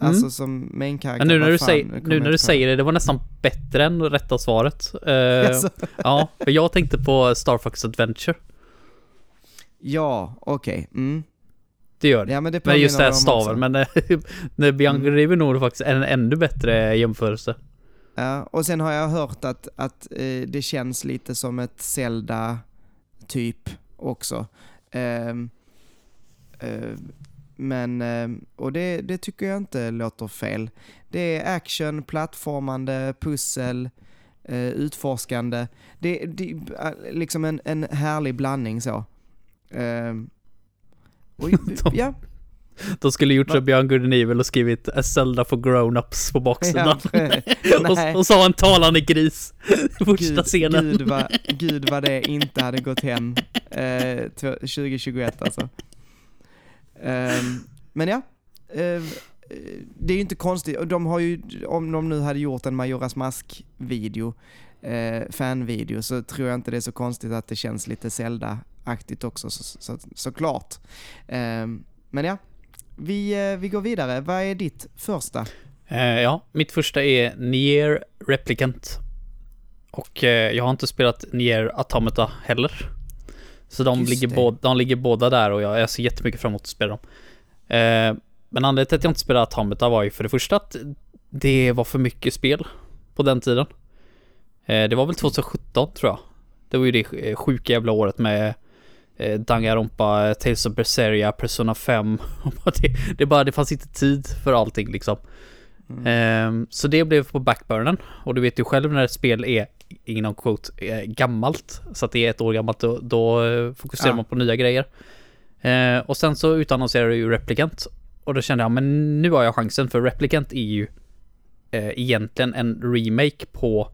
Speaker 1: eh, alltså som main.
Speaker 2: Men nu när, du,
Speaker 1: fan,
Speaker 2: säger,
Speaker 1: nu
Speaker 2: när du säger det, det var nästan bättre än rätta svaret. Eh,
Speaker 1: Alltså,
Speaker 2: Ja, för jag tänkte på Star Fox Adventure.
Speaker 1: ja, okej. Mm.
Speaker 2: Det gör det.
Speaker 1: Ja, men det
Speaker 2: men just det här
Speaker 1: också.
Speaker 2: staven, men eh, Bianca
Speaker 1: Mm.
Speaker 2: River nog faktiskt en ännu bättre jämförelse.
Speaker 1: Ja, och sen har jag hört att, att eh, det känns lite som ett Zelda-typ också. Ehm, eh, men, ehm, och det, det tycker jag inte låter fel. Det är action, plattformande, pussel, eh, utforskande. Det är liksom en, en härlig blandning så. Och, ja,
Speaker 2: De skulle gjort som Björn Good and Evil och skrivit A Zelda for grown-ups på baksidan.
Speaker 1: ja,
Speaker 2: och, och så en talande gris. Första
Speaker 1: Gud,
Speaker 2: scenen.
Speaker 1: Gud vad, gud vad det inte hade gått hem eh, tw- 2021 alltså. Ehm, men ja, eh, det är ju inte konstigt. De har ju, om de nu hade gjort en Majoras Mask-video, eh, fanvideo, så tror jag inte det är så konstigt att det känns lite Zelda-aktigt också så, så, såklart. Ehm, men ja, vi, eh, vi går vidare. Vad är ditt första?
Speaker 2: Eh, ja, mitt första är Nier Replicant. Och eh, jag har inte spelat Nier Automata heller. Så de
Speaker 1: Just
Speaker 2: ligger,
Speaker 1: det.
Speaker 2: båda, de ligger båda där och jag, jag ser jättemycket fram emot att spela dem. Eh, men anledningen till att jag inte spelade Automata var ju för det första att det var för mycket spel på den tiden. Eh, det var väl 2017 tror jag. Det var ju det eh, sjuka jävla året med eh, Danganronpa, Tales of Berseria, Persona 5. Och bara det, det, bara, det fanns inte tid för allting liksom. Ehm, så det blev på backburnern. Och du vet ju själv när ett spel är, inom quote, eh, gammalt. Så att det är ett år gammalt, då, då eh, fokuserar
Speaker 1: Ja.
Speaker 2: man på nya grejer. Eh, och sen så utannonserade ju Replicant. Och då kände jag, men nu har jag chansen för Replicant är ju eh, egentligen en remake på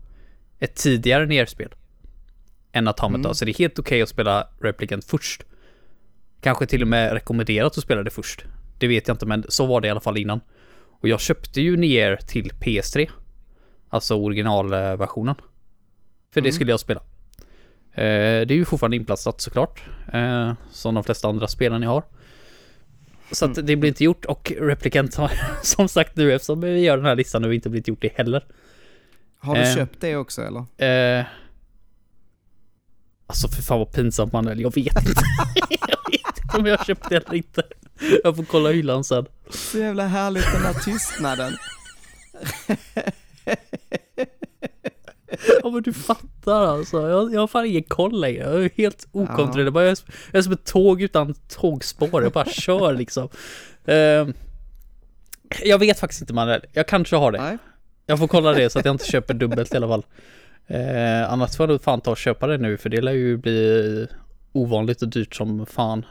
Speaker 2: ett tidigare nerspel. Än Automata,
Speaker 1: Mm.
Speaker 2: så det är helt okej att spela Replicant först. Kanske till och med rekommenderat att spela det först. Det vet jag inte, men så var det i alla fall innan. Och jag köpte ju Nier till PS3. Alltså originalversionen. För det
Speaker 1: Mm.
Speaker 2: skulle jag spela. Eh, det är ju fortfarande inplastat såklart. Eh, som de flesta andra spelen jag har. Så att
Speaker 1: Mm.
Speaker 2: det blir inte gjort och Replicant har som sagt nu eftersom vi gör den här listan nu inte blivit gjort det heller.
Speaker 1: Har du
Speaker 2: Eh.
Speaker 1: köpt det också eller?
Speaker 2: Eh, alltså för fan vad pinsamt Manuel, jag vet inte. jag vet inte om jag har köpt det eller inte. Jag får kolla hyllan sen.
Speaker 1: Så jävla härligt den här tystnaden.
Speaker 2: Ja men du fattar alltså. Jag, jag har fan ingen koll längre. Jag är helt okontrollerbar. Jag, är, som- jag är som ett tåg utan tågspår. Jag bara kör liksom. Ehm, jag vet faktiskt inte Manuel. Jag kanske har det.
Speaker 1: Nej.
Speaker 2: Jag får kolla det så att jag inte köper dubbelt i alla fall. Eh, annars får jag fan ta och köpa det nu för det lär ju bli ovanligt och dyrt som fan.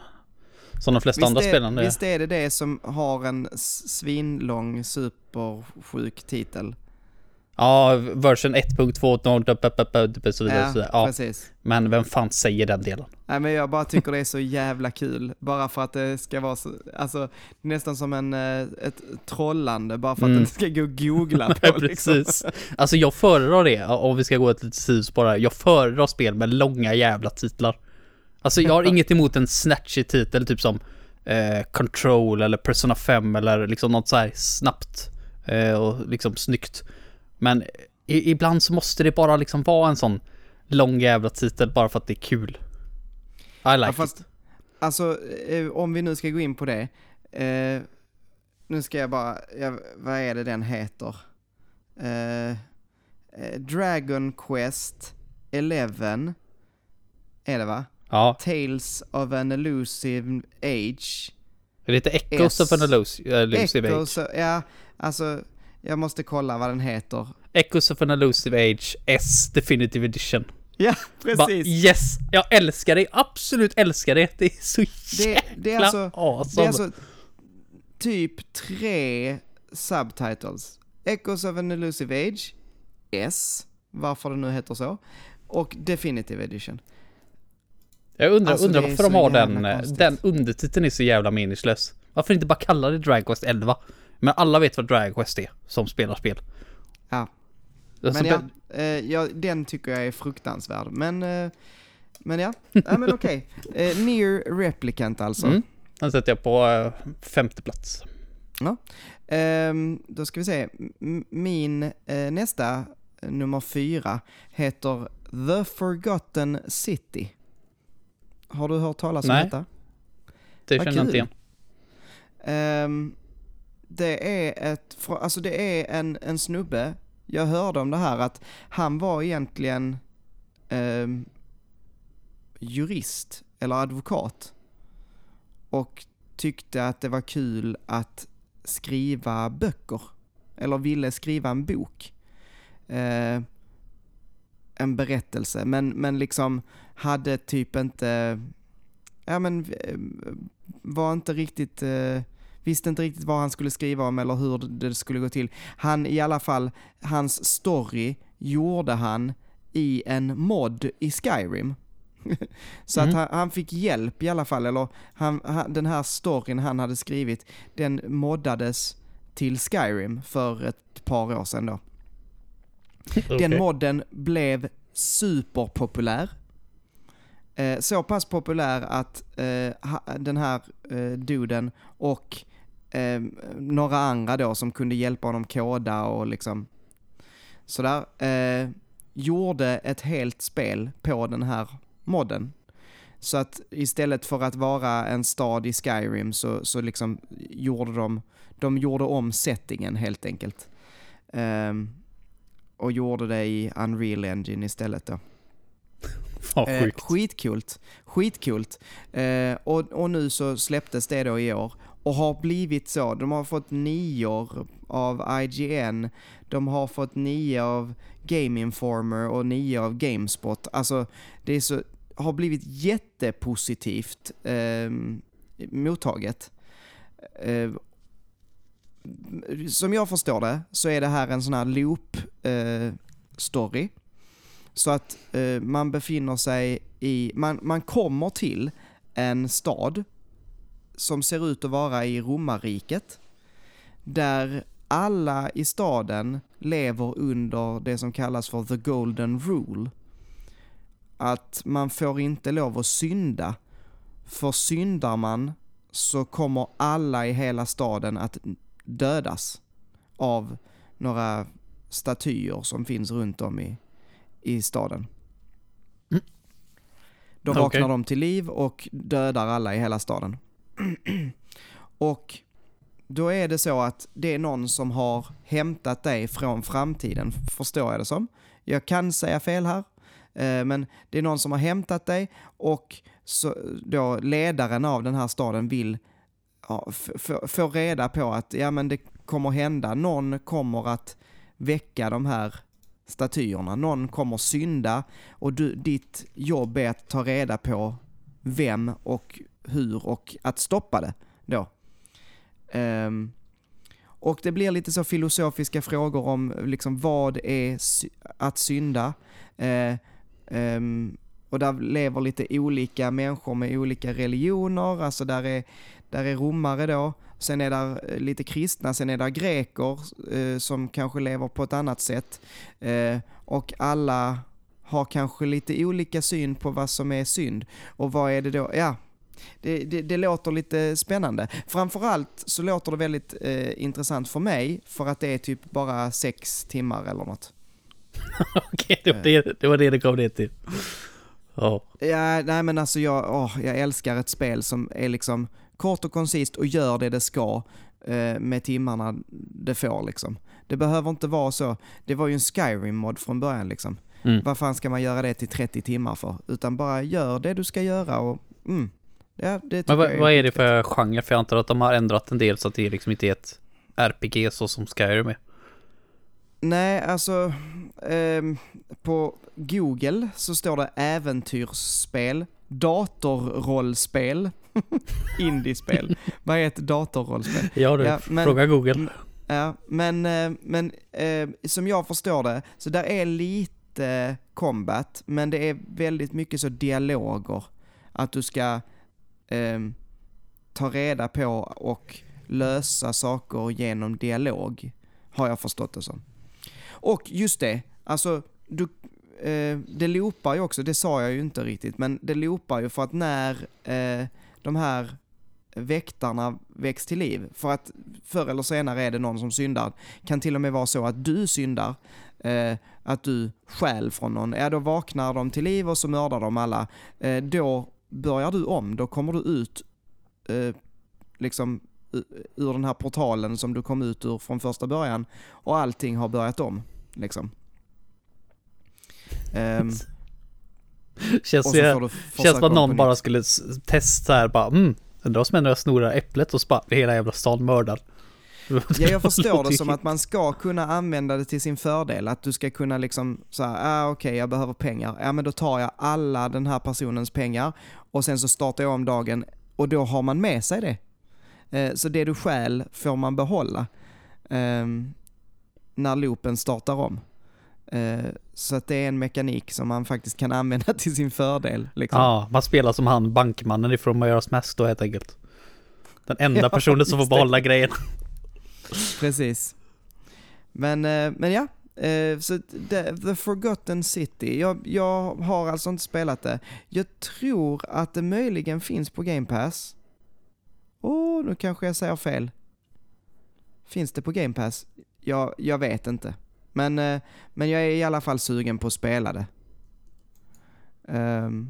Speaker 2: Som de flesta andra
Speaker 1: är,
Speaker 2: spelen. är.
Speaker 1: visst är det det som har en svinlång supersjuk titel?
Speaker 2: Ja, version 1.2 så vidare.
Speaker 1: Ja,
Speaker 2: så vidare. Ja,
Speaker 1: precis.
Speaker 2: men vem fan säger den delen?
Speaker 1: Nej men jag bara tycker det är så jävla kul, bara för att det ska vara så, alltså nästan som en, eh, ett trollande, bara för att
Speaker 2: Mm.
Speaker 1: den ska gå att googla
Speaker 2: Nej,
Speaker 1: på liksom.
Speaker 2: precis. Alltså jag föredrar det, om vi ska gå ett litet sidospår. Jag föredrar spel med långa jävla titlar. Alltså jag har inget emot en snatchy titel, typ som eh, Control eller Persona 5 eller liksom något så här snabbt eh, och liksom snyggt. Men i, ibland så måste det bara liksom vara en sån lång jävla titel bara för att det är kul. I like
Speaker 1: Ja, fast,
Speaker 2: it.
Speaker 1: alltså, eh, om vi nu ska gå in på det. Eh, nu ska jag bara, jag, vad är det den heter? Eh, eh, Dragon Quest 11 är det va?
Speaker 2: Ja,
Speaker 1: Tales of an Elusive Age.
Speaker 2: det är lite Echoes
Speaker 1: S.
Speaker 2: of an Elusive Elusive
Speaker 1: Echoes,
Speaker 2: Age.
Speaker 1: ja, alltså jag måste kolla vad den heter.
Speaker 2: Echoes of an Elusive Age S Definitive Edition.
Speaker 1: Ja,
Speaker 2: Bara,
Speaker 1: precis.
Speaker 2: yes! Jag älskar det, absolut älskar det. Det är så
Speaker 1: Det,
Speaker 2: jäkla
Speaker 1: det är alltså,
Speaker 2: awesome.
Speaker 1: det är alltså typ tre subtitles. Echoes of an Elusive Age, S, varför det nu heter så, och Definitive Edition.
Speaker 2: jag undrar,
Speaker 1: alltså,
Speaker 2: undrar varför de har den, eh,
Speaker 1: konstigt.
Speaker 2: den undertiteln är så jävla meningslös. Varför inte bara kalla det Dragon Quest 11? Men alla vet vad Dragon Quest är, som spelar spel.
Speaker 1: Ja,
Speaker 2: Alltså,
Speaker 1: men ja, eh, ja, den tycker jag är fruktansvärd. Men, eh, men ja, ja men okej. Eh, Near Replicant alltså.
Speaker 2: Mm. Den sätter jag på eh, femte plats.
Speaker 1: Ehm, då ska vi se. Min eh, nästa, eh, nummer fyra, heter The Forgotten City. Har du hört talas om
Speaker 2: Nej.
Speaker 1: detta?
Speaker 2: Det känner jag inte igen.
Speaker 1: Det är ett, alltså det är en, en snubbe, jag hörde om det här att han var egentligen eh, jurist eller advokat och tyckte att det var kul att skriva böcker eller ville skriva en bok. Eh, en berättelse, men, men liksom hade typ inte, ja men eh, var inte riktigt, eh, visste inte riktigt vad han skulle skriva om eller hur det skulle gå till. Han i alla fall, hans story gjorde han i en mod i Skyrim. Så att
Speaker 2: Mm.
Speaker 1: han, han fick hjälp i alla fall, eller han, han, den här storyn han hade skrivit, den moddades till Skyrim för ett par år sedan då. Den
Speaker 2: Okej.
Speaker 1: modden blev superpopulär. Eh, så pass populär att eh, ha, den här eh, duden och eh, några andra då som kunde hjälpa honom koda och liksom sådär, eh, gjorde ett helt spel på den här modden. Så att istället för att vara en stad i Skyrim så, så liksom gjorde de, de gjorde om settingen helt enkelt. Ehm, och gjorde det i Unreal Engine istället då.
Speaker 2: Fan
Speaker 1: Eh,
Speaker 2: sjukt.
Speaker 1: skitkult. Skitkult. Eh, och, och nu så släpptes det då i år och har blivit så. De har fått nior av IGN, de har fått nio av Game Informer och nio av Gamespot. Alltså, det är så, har blivit jättepositivt eh, mottaget. Eh, som jag förstår det så är det här en sån här loop eh, story. Så att eh, man befinner sig i, man, man kommer till en stad som ser ut att vara i romarriket. Där alla i staden lever under det som kallas för the golden rule. Att man får inte lov att synda. För syndar man så kommer alla i hela staden att dödas av några statyer som finns runt om i, i staden.
Speaker 2: Mm.
Speaker 1: Då
Speaker 2: Okej.
Speaker 1: vaknar de till liv och dödar alla i hela staden. och då är det så att det är någon som har hämtat dig från framtiden, förstår jag det som. Jag kan säga fel här, eh, men det är någon som har hämtat dig och så, då ledaren av den här staden vill ja, få reda på att ja, men det kommer hända, någon kommer att väcka de här statyerna, någon kommer synda och du, ditt jobb är att ta reda på vem och hur och att stoppa det då. Um, och det blir lite så filosofiska frågor om liksom vad är sy- att synda? Uh, um, och där lever lite olika människor med olika religioner, alltså där är, där är romare då, sen är där eh, lite kristna, sen är där greker eh, som kanske lever på ett annat sätt. Eh, och alla har kanske lite olika syn på vad som är synd. Och vad är det då? Ja, det, det, det låter lite spännande. Framförallt så låter det väldigt eh, intressant för mig, för att det är typ bara sex timmar eller något.
Speaker 2: Okej, det, var det, det var det det kom ner till. Ja.
Speaker 1: Ja, nej men alltså jag, åh, jag älskar ett spel som är liksom kort och koncist och gör det det ska. eh, med timmarna det får liksom. Det behöver inte vara så. Det var ju en Skyrim-mod från början liksom.
Speaker 2: Mm.
Speaker 1: Vad fan ska man göra det till 30 timmar för? Utan bara gör det du ska göra och mm. Ja, det
Speaker 2: Men vad, vad är det för genre? För jag antar att de har ändrat en del så att det liksom inte är ett RPG så som Skyrim är.
Speaker 1: Nej, alltså ehm, på Google så står det äventyrsspel, datorrollspel, indiespel. Vad är ett datorrollspel?
Speaker 2: Ja du,
Speaker 1: Ja, men-
Speaker 2: fråga Google.
Speaker 1: Ja, men, eh, men eh, som jag förstår det, så där är lite combat, men det är väldigt mycket så dialoger. Att du ska eh, ta reda på och lösa saker genom dialog, har jag förstått det som. Och just det, alltså, du, eh, det loopar ju också, det sa jag ju inte riktigt, men det loopar ju för att när eh, de här väktarna väcks till liv. För att förr eller senare är det någon som syndar. Kan till och med vara så att du syndar, eh, att du stjäl från någon. Ja, då vaknar de till liv och så mördar de alla. Eh, då börjar du om, då kommer du ut eh, liksom ur den här portalen som du kom ut ur från första början och allting har börjat om. Liksom. Ehm,
Speaker 2: Känns, det, känns att någon bara skulle testa här bara mm, undrar vad som händer när jag snorar äpplet och så hela jävla stan mördad.
Speaker 1: Ja, jag förstår det som att man ska kunna använda det till sin fördel. Att du ska kunna liksom så här, ah, okej jag behöver pengar. Ja men då tar jag alla den här personens pengar och sen så startar jag om dagen och då har man med sig det. Eh, så det du stjäl får man behålla ehm, när loopen startar om. Eh, så att det är en mekanik som man faktiskt kan använda till sin fördel. Liksom.
Speaker 2: Ja, man spelar som han bankmannen ifrån Majoras Mask då helt enkelt. Den enda
Speaker 1: Ja,
Speaker 2: personen som får behålla grejen.
Speaker 1: Precis. Men, eh, men ja, eh, så the, the Forgotten City. Jag, jag har alltså inte spelat det. Jag tror att det möjligen finns på Game Pass. Åh, nu kanske jag säger fel. Finns det på Game Pass? Jag, jag vet inte. Men, eh, men jag är i alla fall sugen på att spela det. Ehm,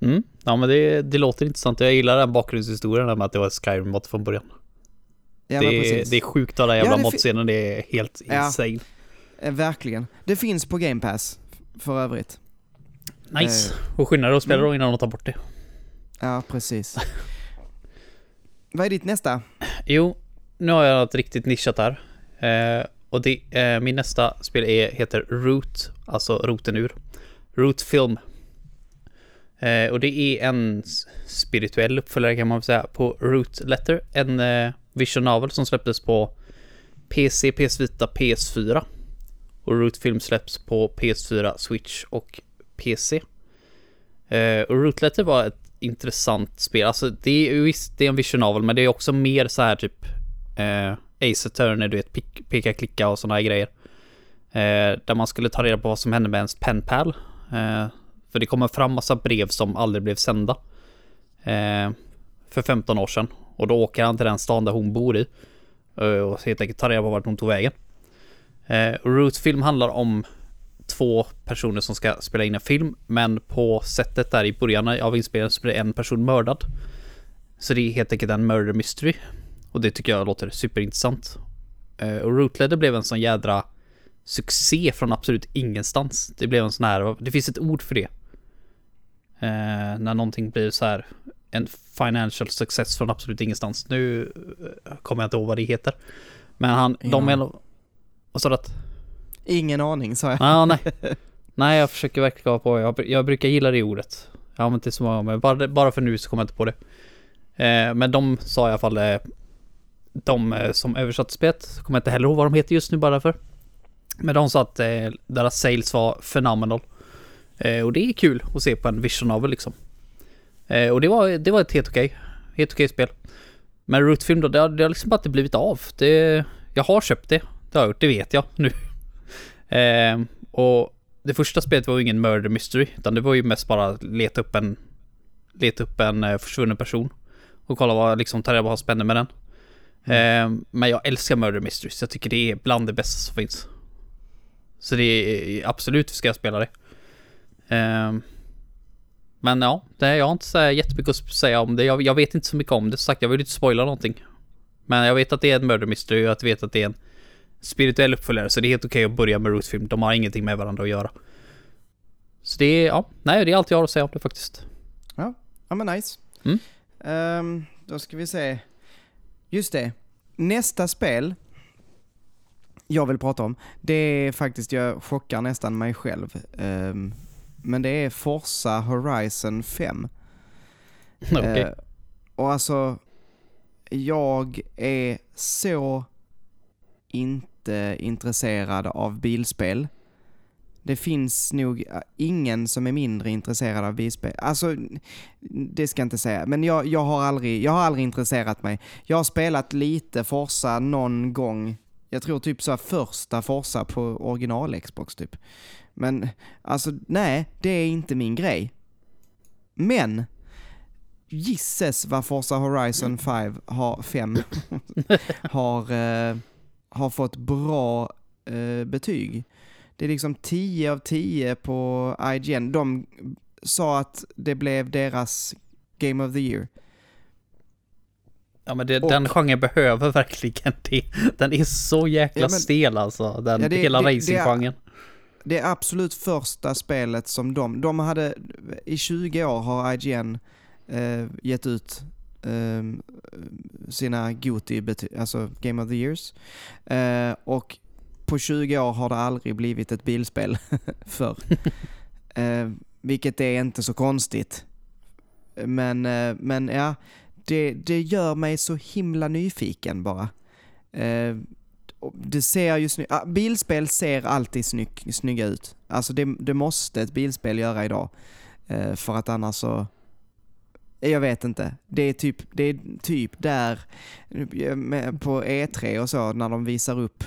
Speaker 2: Mm. Ja men det, det låter intressant. Jag gillar den bakgrundshistorien där med att det var ett Skyrim-mod från början.
Speaker 1: ja,
Speaker 2: det, är, det är sjukt
Speaker 1: Ja,
Speaker 2: jävla
Speaker 1: fi-
Speaker 2: modscenen. Det är helt
Speaker 1: Ja.
Speaker 2: insane.
Speaker 1: Eh, verkligen. Det finns på Game Pass, för övrigt.
Speaker 2: Nice. Och skynda dig att spela
Speaker 1: mm.
Speaker 2: då innan de tar bort det.
Speaker 1: Ja, precis. Vad är ditt nästa?
Speaker 2: Jo, nu har jag något riktigt nischat här. Eh, och det, eh, min nästa spel är, heter Root, alltså roten ur. Root Film. Eh, och det är en spirituell uppföljare kan man väl säga på Root Letter. En eh, vision novel som släpptes på PC, PS Vita, PS4. Och Root Film släpps på PS4, Switch och PC. Eh, och Root Letter var ett intressant spel. Alltså det är visst, det är en vision novel, men det är också mer så här typ eh, Ace Attorney, du vet, pick, peka, klicka och sådana här grejer. Eh, där man skulle ta reda på vad som hände med ens penpal. Eh, för det kommer fram massa brev som aldrig blev sända. Eh, för 15 år sedan. Och då åker han till den stan där hon bor i. Eh, och helt enkelt tar reda på vart hon tog vägen. Eh, och Root Film handlar om två personer som ska spela in en film, men på sättet där i början av inspelningen så blir en person mördad. Så det är helt enkelt en murder mystery. Och det tycker jag låter superintressant. Eh, och Rootledder blev en sån jädra succé från absolut ingenstans. Det blev en sån här, det finns ett ord för det. Eh, när någonting blir så här en financial success från absolut ingenstans. Nu eh, kommer jag inte ihåg vad det heter. Men han, de
Speaker 1: Ja.
Speaker 2: är... Vad sa du att?
Speaker 1: Ingen aning, sa jag.
Speaker 2: Ja, nej. Nej, jag försöker verkligen komma på. Jag, jag brukar gilla det ordet. Jag har använt det så många gånger. Bara, bara för nu så kommer jag inte på det. Eh, men de sa i alla fall... Eh, de eh, som översatte spelet, kommer jag inte heller ihåg vad de heter just nu bara därför. Men de sa att eh, deras sales var phenomenal. Eh, och det är kul att se på en vision novel liksom. Eh, och det var, det var ett helt okej, helt okej spel. Men Rootfilm då, det har, det har liksom bara inte blivit av. Det, jag har köpt det, det har jag gjort, det vet jag nu. Eh, och det första spelet var ju ingen murder mystery, utan det var ju mest bara leta upp en leta upp en eh, försvunnen person och kolla vad liksom ta reda på vad spänner med den. Eh, men jag älskar murder mysteries, jag tycker det är bland det bästa som finns. Så det är absolut ska jag spela det. Eh, men ja, det, jag har inte så jättemycket att säga om det. Jag, jag vet inte så mycket om det. Som sagt, jag vill inte spoila någonting. Men jag vet att det är en murder mystery och jag vet att det är en spirituell uppföljare, så det är helt okej att börja med Root-film. De har ingenting med varandra att göra. Så det är, ja, nej, det är allt jag har att säga om det faktiskt.
Speaker 1: Ja, ja men nice.
Speaker 2: Mm.
Speaker 1: Ehm, då ska vi se. Just det. Nästa spel jag vill prata om, det är faktiskt, jag chockar nästan mig själv. Ehm, men det är Forza Horizon 5.
Speaker 2: Okej.
Speaker 1: Eh, och alltså, jag är så inte intresserad av bilspel. Det finns nog eh, ingen som är mindre intresserad av bilspel. Alltså, det ska jag inte säga. Men jag, jag, har aldrig, jag har aldrig intresserat mig. Jag har spelat lite Forza någon gång. Jag tror typ så första Forza på original Xbox typ. Men alltså, nej, det är inte min grej. Men Gisses vad Forza Horizon 5 har, 5 har, eh, har fått bra eh, betyg. Det är liksom 10 av 10 på IGN. De sa att det blev deras Game of the Year.
Speaker 2: Ja men det,
Speaker 1: och-
Speaker 2: den genren behöver verkligen det. Den är så jäkla
Speaker 1: Ja, men-
Speaker 2: stel alltså. Den,
Speaker 1: Ja, det-
Speaker 2: hela racinggenren.
Speaker 1: Det är absolut första spelet som de, de hade, i 20 år har IGN eh, gett ut eh, sina GOTY, alltså Game of the Years. Eh, och på 20 år har det aldrig blivit ett bilspel förr. eh, vilket är inte så konstigt. Men, eh, men ja, det, det gör mig så himla nyfiken bara. Och det ser ju snyggt, ah, bilspel ser alltid snygg, snygga ut. Alltså det, det måste ett bilspel göra idag. Eh, för att annars så, jag vet inte. Det är typ, det är typ där eh, på E3 och så när de visar upp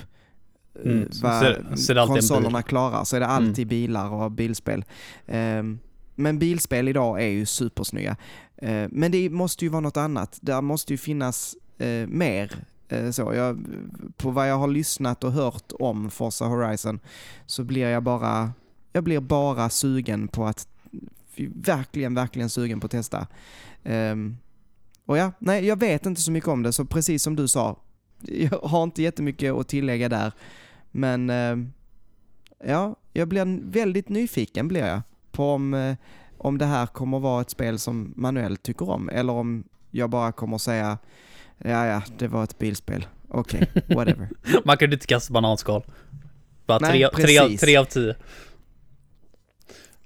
Speaker 1: eh,
Speaker 2: Mm,
Speaker 1: vad
Speaker 2: ser- ser
Speaker 1: konsolerna klarar så är det alltid
Speaker 2: Mm.
Speaker 1: bilar och bilspel. Ehm, men bilspel idag är ju supersnygga. Eh, men det måste ju vara något annat. Där måste ju finnas eh, mer. Eh, så jag, på vad jag har lyssnat och hört om Forza Horizon så blir jag bara, jag blir bara sugen på att, verkligen, verkligen sugen på att testa. Ehm, och ja, nej, jag vet inte så mycket om det, så precis som du sa, jag har inte jättemycket att tillägga där. Men ehm, ja, jag blir väldigt nyfiken blir jag på om, eh, om det här kommer vara ett spel som Manuel tycker om eller om jag bara kommer säga ja, ja, det var ett bilspel. Okej, whatever.
Speaker 2: Man kan ju inte kasta bananskal. Bara
Speaker 1: Nej,
Speaker 2: tre, tre, tre av tio.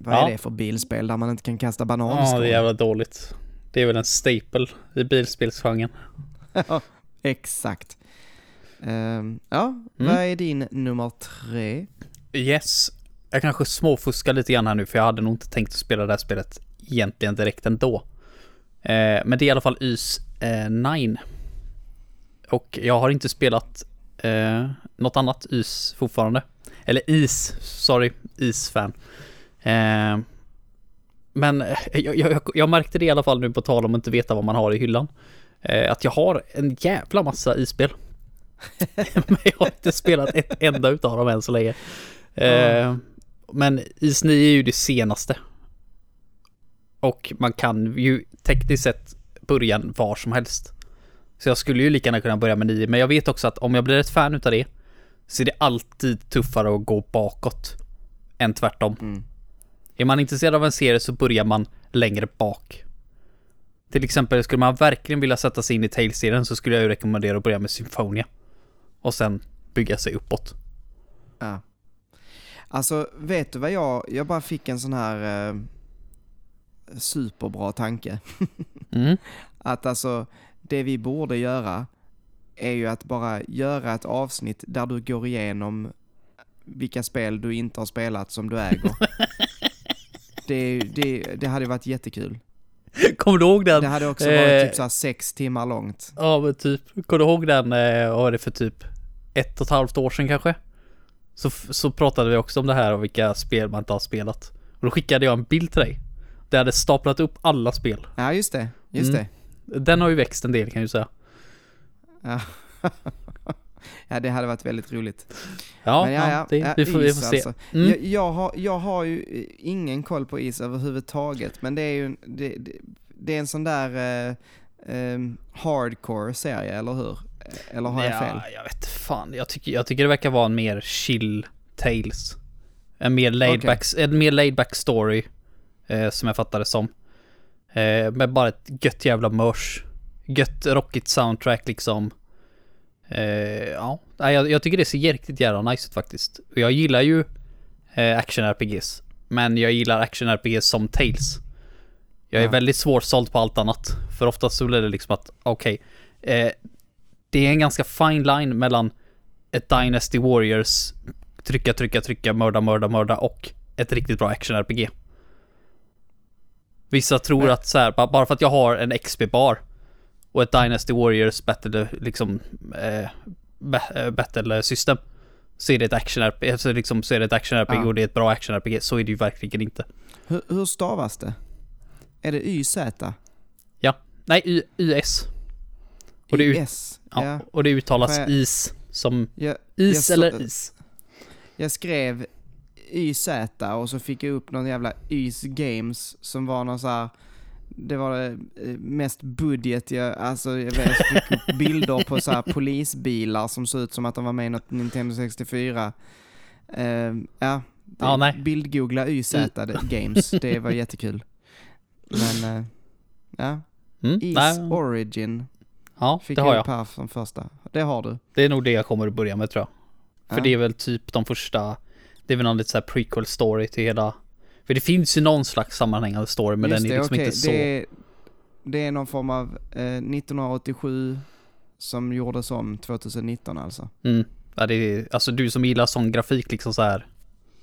Speaker 1: Vad
Speaker 2: Ja.
Speaker 1: är det för bilspel där man inte kan kasta
Speaker 2: Ja,
Speaker 1: bananskal?
Speaker 2: det är jävla dåligt. Det är väl en staple i bilspelsgenren.
Speaker 1: Exakt. Ehm, ja,
Speaker 2: Mm.
Speaker 1: vad är din nummer tre?
Speaker 2: Yes. Jag kanske småfuskar lite grann här nu för jag hade nog inte tänkt att spela det här spelet egentligen direkt ändå. Eh, men det är i alla fall Ys eh, 9. Och jag har inte spelat eh, något annat Ys fortfarande. Eller Is, sorry, Is-fan. Eh, men eh, jag, jag, jag märkte det i alla fall nu på tal om att inte veta vad man har i hyllan. Eh, att jag har en jävla massa isspel. men jag har inte spelat ett enda utav dem än så länge. Eh, men Is 9 är ju det senaste. Och man kan ju tekniskt sett börja var som helst. Så jag skulle ju lika gärna kunna börja med 9, men jag vet också att om jag blir ett fan utav det så är det alltid tuffare att gå bakåt än tvärtom.
Speaker 1: Mm.
Speaker 2: Är man intresserad av en serie så börjar man längre bak. Till exempel skulle man verkligen vilja sätta sig in i Tales-serien så skulle jag ju rekommendera att börja med Symphonia. Och sen bygga sig uppåt.
Speaker 1: Ja. Alltså, vet du vad jag, jag bara fick en sån här eh, superbra tanke.
Speaker 2: Mm.
Speaker 1: Att alltså, det vi borde göra är ju att bara göra ett avsnitt där du går igenom vilka spel du inte har spelat som du äger. det, det, det hade varit jättekul.
Speaker 2: Kommer du ihåg den?
Speaker 1: Det hade också varit
Speaker 2: Eh.
Speaker 1: typ så här sex timmar långt.
Speaker 2: Ja men typ, kommer du ihåg den, eh, vad var det för typ ett och ett halvt år sedan kanske? Så, så pratade vi också om det här och vilka spel man inte har spelat. Och då skickade jag en bild till dig. Där jag hade staplat upp alla spel.
Speaker 1: Ja, just det. Just
Speaker 2: Mm.
Speaker 1: det.
Speaker 2: Den har ju växt en del kan jag ju säga.
Speaker 1: Ja. ja, det hade varit väldigt roligt.
Speaker 2: Ja,
Speaker 1: Men ja,
Speaker 2: ja, det,
Speaker 1: ja,
Speaker 2: vi, får, vi får se.
Speaker 1: alltså.
Speaker 2: Mm.
Speaker 1: Jag, jag, har, jag har ju eh, ingen koll på is överhuvudtaget, men det är ju det, det, är en sån där eh, ehm, hardcore serie, eller hur? Eller har jag fel?
Speaker 2: jag vet fan. Jag tycker, jag tycker det verkar vara en mer chill Tales. En mer laid,
Speaker 1: Okej.
Speaker 2: back, en mer story. Eh, som jag fattar det som. Eh, med bara ett gött jävla mörs. Gött rockigt soundtrack liksom. Eh, ja, jag, jag tycker det ser riktigt jävla nice ut faktiskt. Och jag gillar ju eh, action-RPGs. Men jag gillar action-RPGs som Tales. Jag är
Speaker 1: Ja.
Speaker 2: väldigt svårsåld på allt annat. För oftast så blir det liksom att, okej. eh, det är en ganska fine line mellan ett Dynasty Warriors trycka, trycka, trycka, mörda, mörda, mörda och ett riktigt bra action-RPG. Vissa tror
Speaker 1: Nej.
Speaker 2: att så här, ba- bara för att jag har en XP-bar och ett Dynasty Warriors battle, liksom, eh, eh, battle system så är det ett action-RPG, så liksom, så är det ett action-RPG
Speaker 1: Ja.
Speaker 2: och det är ett bra action-RPG. Så är det ju verkligen inte.
Speaker 1: Hur, hur stavas det? Är det YZ?
Speaker 2: Nej, Y- YS. Och det
Speaker 1: YS?
Speaker 2: Ja,
Speaker 1: Ja.
Speaker 2: och det uttalas
Speaker 1: jag-
Speaker 2: is som
Speaker 1: Jag,
Speaker 2: is
Speaker 1: Jag
Speaker 2: eller is.
Speaker 1: jag skrev YZ och så fick jag upp någon jävla YS Games som var någon så här. Det var det eh, mest budget jag, alltså jag vet, jag fick upp bilder på så här polisbilar som såg ut som att de var med i något Nintendo 64. Uh, ja, det-
Speaker 2: Ja, nej.
Speaker 1: bildgoogla YZ det- Games, det var jättekul. Men, eh, ja.
Speaker 2: Mm,
Speaker 1: Is
Speaker 2: nej,
Speaker 1: Origin
Speaker 2: ja,
Speaker 1: fick
Speaker 2: det har
Speaker 1: jag
Speaker 2: jag.
Speaker 1: upp här som första. Det har du.
Speaker 2: Det är nog det jag kommer att börja med tror jag. För
Speaker 1: Ja.
Speaker 2: det är väl typ de första, det är väl någon lite såhär prequel story till hela, för det finns ju någon slags sammanhängande story men
Speaker 1: Just
Speaker 2: den är
Speaker 1: det,
Speaker 2: liksom
Speaker 1: okej.
Speaker 2: inte så.
Speaker 1: Det är, det är någon form av eh, 1987 som gjordes om 2019 alltså.
Speaker 2: Mm. Ja, det är, alltså du som gillar sån grafik liksom så här.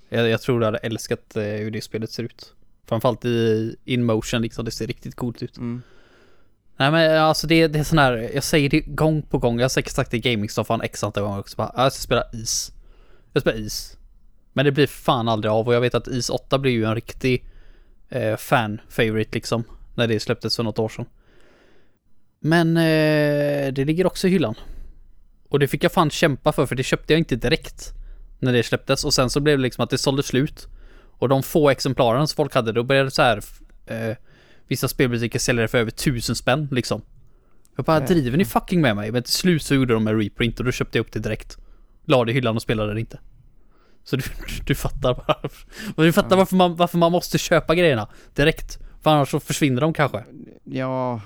Speaker 2: Jag, jag tror du hade älskat eh, hur det spelet ser ut. Framförallt i in motion liksom, det ser riktigt coolt ut.
Speaker 1: Mm.
Speaker 2: Nej men alltså det, det är sån här, jag säger det gång på gång, jag har säkert sagt det i gaming-soffan x antal gånger också bara, "Ja, jag ska spela is. Jag spelar is. Men det blir fan aldrig av och jag vet att is 8 blir ju en riktig eh, fan-favorite liksom. När det släpptes för något år sedan. Men eh, det ligger också i hyllan. Och det fick jag fan kämpa för, för det köpte jag inte direkt. När det släpptes och sen så blev det liksom att det sålde slut. Och de få exemplaren som folk hade, då började så här eh, Vissa spelbutiker säljer det för över tusen spänn liksom. Jag bara, driver ni fucking med mig? Men till slut så gjorde de en reprint och då köpte jag upp det direkt. La det i hyllan och spelade det inte. Så du, du fattar bara. Du fattar
Speaker 1: Ja.
Speaker 2: varför, man, varför man måste köpa grejerna direkt. För annars så försvinner de kanske.
Speaker 1: Ja,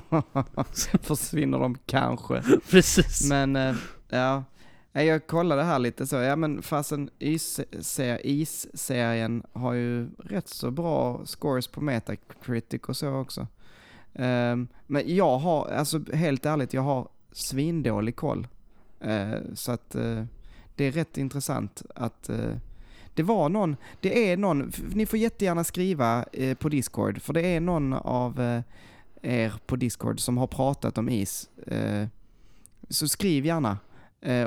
Speaker 1: försvinner de kanske.
Speaker 2: Precis.
Speaker 1: Men eh, ja, jag kollade här lite så, ja men fasen Is-ser- Is-serien har ju rätt så bra scores på Metacritic och så också. Ehm, men jag har, alltså helt ärligt, jag har svindålig koll. Eh, så att eh, det är rätt intressant att eh, det var någon, det är någon, ni får jättegärna skriva eh, på Discord, för det är någon av eh, er på Discord som har pratat om is. Så skriv gärna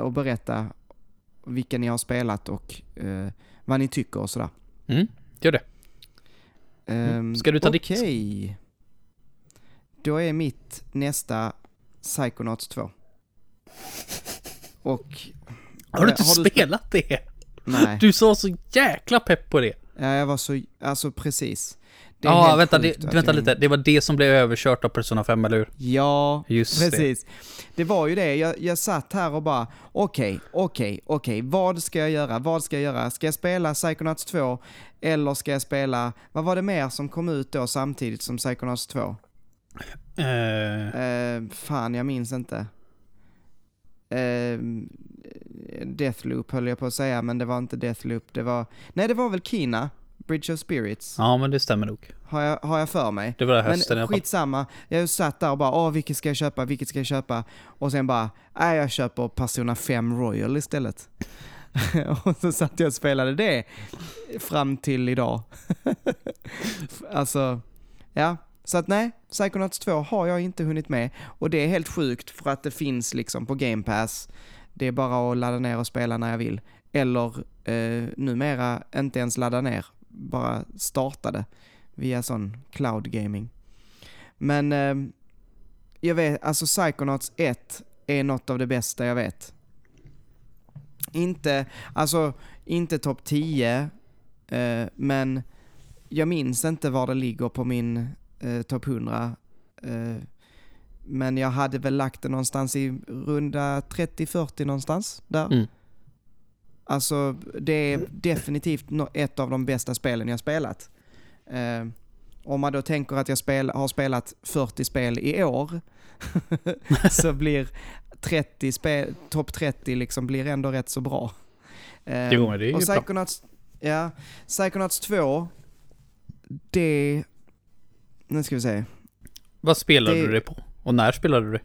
Speaker 1: och berätta vilka ni har spelat och vad ni tycker och sådär.
Speaker 2: Mm, gör det.
Speaker 1: Ehm,
Speaker 2: Ska du ta ditt?
Speaker 1: Okej. Då är mitt nästa Psychonauts 2. Och...
Speaker 2: Har du inte
Speaker 1: Har du-
Speaker 2: spelat det?
Speaker 1: Nej.
Speaker 2: Du såg så jäkla pepp på det.
Speaker 1: Ja, jag var så... Alltså precis. Det
Speaker 2: Ja,
Speaker 1: helt
Speaker 2: vänta, det, vänta
Speaker 1: jag-
Speaker 2: lite. Det var det som blev överkört av Persona 5, eller hur?
Speaker 1: Ja,
Speaker 2: Just det.
Speaker 1: precis. Det. var ju det. Jag, jag satt här och bara, okej, okej, okej, vad ska jag göra? Vad ska jag göra? Ska jag spela Psychonauts 2? Eller ska jag spela, vad var det mer som kom ut då samtidigt som Psychonauts 2?
Speaker 2: Eh,
Speaker 1: Eh, fan, jag minns inte. Eh, Deathloop höll jag på att säga, men det var inte Deathloop. Det var, nej det var väl Kina, Bridge of Spirits,
Speaker 2: ja, men det stämmer nog.
Speaker 1: har, jag, har jag för mig.
Speaker 2: Det var hösten i
Speaker 1: Men
Speaker 2: alla fall.
Speaker 1: skitsamma, jag satt där och bara åh vilket ska jag köpa, vilket ska jag köpa? Och sen bara, nej jag köper Persona 5 Royal istället. och så satt jag och spelade det fram till idag. alltså, ja. Så att nej, Psychonauts 2 har jag inte hunnit med. Och det är helt sjukt för att det finns liksom på Game Pass. Det är bara att ladda ner och spela när jag vill. Eller eh, numera inte ens ladda ner, bara starta det via sån cloud gaming. Men eh, jag vet, alltså Psychonauts 1 är något av det bästa jag vet. Inte, alltså inte topp 10, eh, men jag minns inte var det ligger på min eh, topp 100. Eh, men jag hade väl lagt det någonstans i runda 30-40 någonstans där.
Speaker 2: Mm.
Speaker 1: Alltså det är definitivt ett av de bästa spelen jag spelat. Eh, om man då tänker att jag spel, har spelat 40 spel i år så blir 30 spel, topp 30 liksom blir ändå rätt så bra. Eh,
Speaker 2: Jo, det är ju
Speaker 1: och
Speaker 2: bra.
Speaker 1: Psychonauts, ja, Psychonauts 2, det... Nu ska vi se.
Speaker 2: Vad spelade
Speaker 1: Det-
Speaker 2: du det på? Och när spelade du det?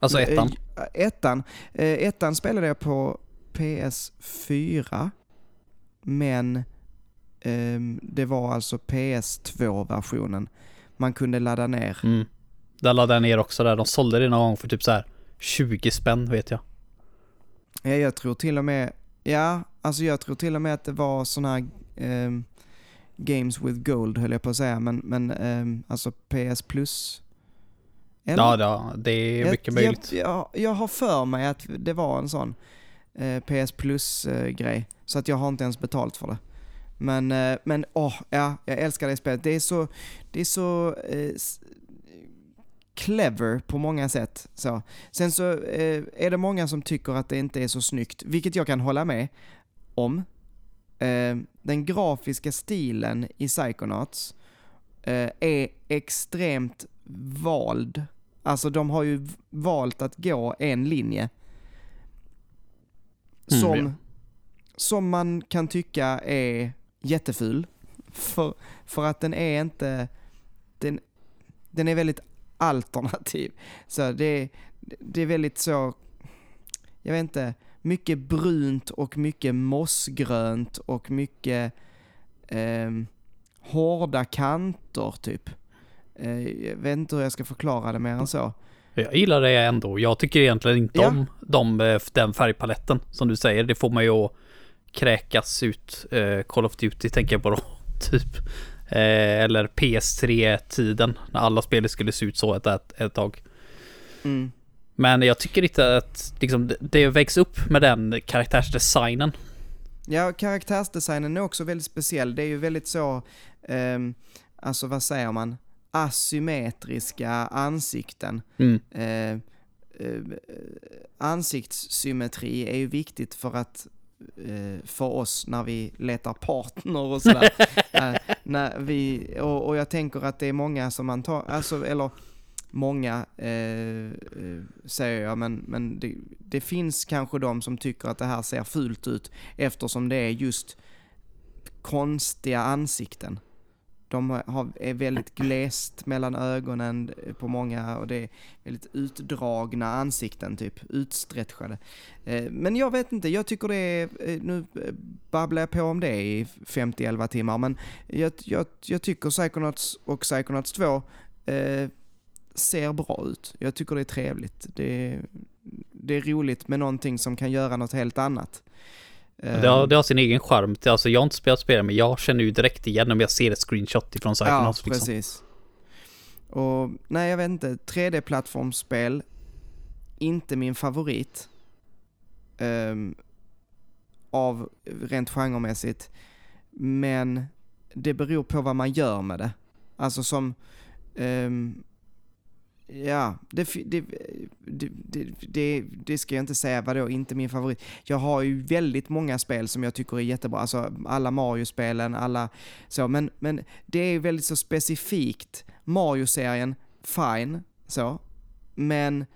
Speaker 2: Alltså ettan?
Speaker 1: Eh, Ettan, eh, ettan spelade jag på PS4, men ehm, det var alltså PS2-versionen. Man kunde ladda ner.
Speaker 2: Mm. Där laddade jag ner också där. De sålde det någon gång för typ så här 20 spänn vet jag.
Speaker 1: Ja, jag tror till och med, ja, alltså jag tror till och med att det var sådana här ehm, Games with Gold höll jag på att säga, men, men ehm, alltså PS Plus. Eller?
Speaker 2: Ja, ja, det är mycket
Speaker 1: jag,
Speaker 2: möjligt.
Speaker 1: Jag, jag, jag har för mig att det var en sån eh, PS Plus-grej, så att jag har inte ens betalt för det. Men, eh, men åh, ja, jag älskar det spelet. Det är så, det är så eh, clever på många sätt. Så. Sen så eh, är det många som tycker att det inte är så snyggt, vilket jag kan hålla med om. Eh, den grafiska stilen i Psychonauts eh, är extremt vald. Alltså de har ju valt att gå en linje.
Speaker 2: Mm,
Speaker 1: Som,
Speaker 2: ja.
Speaker 1: som man kan tycka är jätteful. För, för att den är inte... Den, den är väldigt alternativ. Så det, det är väldigt så... Jag vet inte. Mycket brunt och mycket mossgrönt och mycket ehm, hårda kanter typ. Eh, jag vet inte hur jag ska förklara det mer än så.
Speaker 2: Jag gillar det ändå. Jag tycker egentligen inte
Speaker 1: Ja.
Speaker 2: om de, eh, den färgpaletten som du säger. Det får mig att kräkas ut. Eh, Call of Duty tänker jag på då, typ. Eller PS3-tiden när alla spel skulle se ut så ett, ett, tag.
Speaker 1: Mm.
Speaker 2: Men jag tycker inte att liksom, det- vägs upp med den karaktärsdesignen.
Speaker 1: Ja, karaktärsdesignen är också väldigt speciell. Det är ju väldigt så, ehm, alltså vad säger man, asymmetriska ansikten.
Speaker 2: Mm.
Speaker 1: Eh, eh, ansiktssymmetri är ju viktigt för att eh, för oss när vi letar partner och sådär. eh, när vi, och, och jag tänker att det är många som man tar, alltså, eller många eh, eh, säger jag, men, men det, det finns kanske de som tycker att det här ser fult ut eftersom det är just konstiga ansikten. De har, är väldigt glest mellan ögonen på många och det är väldigt utdragna ansikten, typ utstretchade. Eh, men jag vet inte, jag tycker det är, eh, nu babblar jag på om det i 50-11 timmar, men jag, jag, jag tycker Psychonauts och Psychonauts 2 eh, ser bra ut. Jag tycker det är trevligt. Det det är roligt med någonting som kan göra något helt annat. Eh,
Speaker 2: Det, har, det har sin egen charm. Alltså jag har inte spelat spel men jag känner ju direkt igen om jag ser ett screenshot ifrån
Speaker 1: Ja,
Speaker 2: Psychonauts. liksom.
Speaker 1: precis. Och nej, jag vet inte. 3D-plattformsspel, inte min favorit. Ehm, av rent genremässigt. Men det beror på vad man gör med det. Alltså som... ehm, ja, det, eh, det, det, det, det, ska jag inte säga, vadå inte min favorit. Jag har ju väldigt många spel som jag tycker är jättebra. Alltså alla Mario-spelen, alla så. Men, men det är ju väldigt så specifikt. Mario-serien, fine, så. Men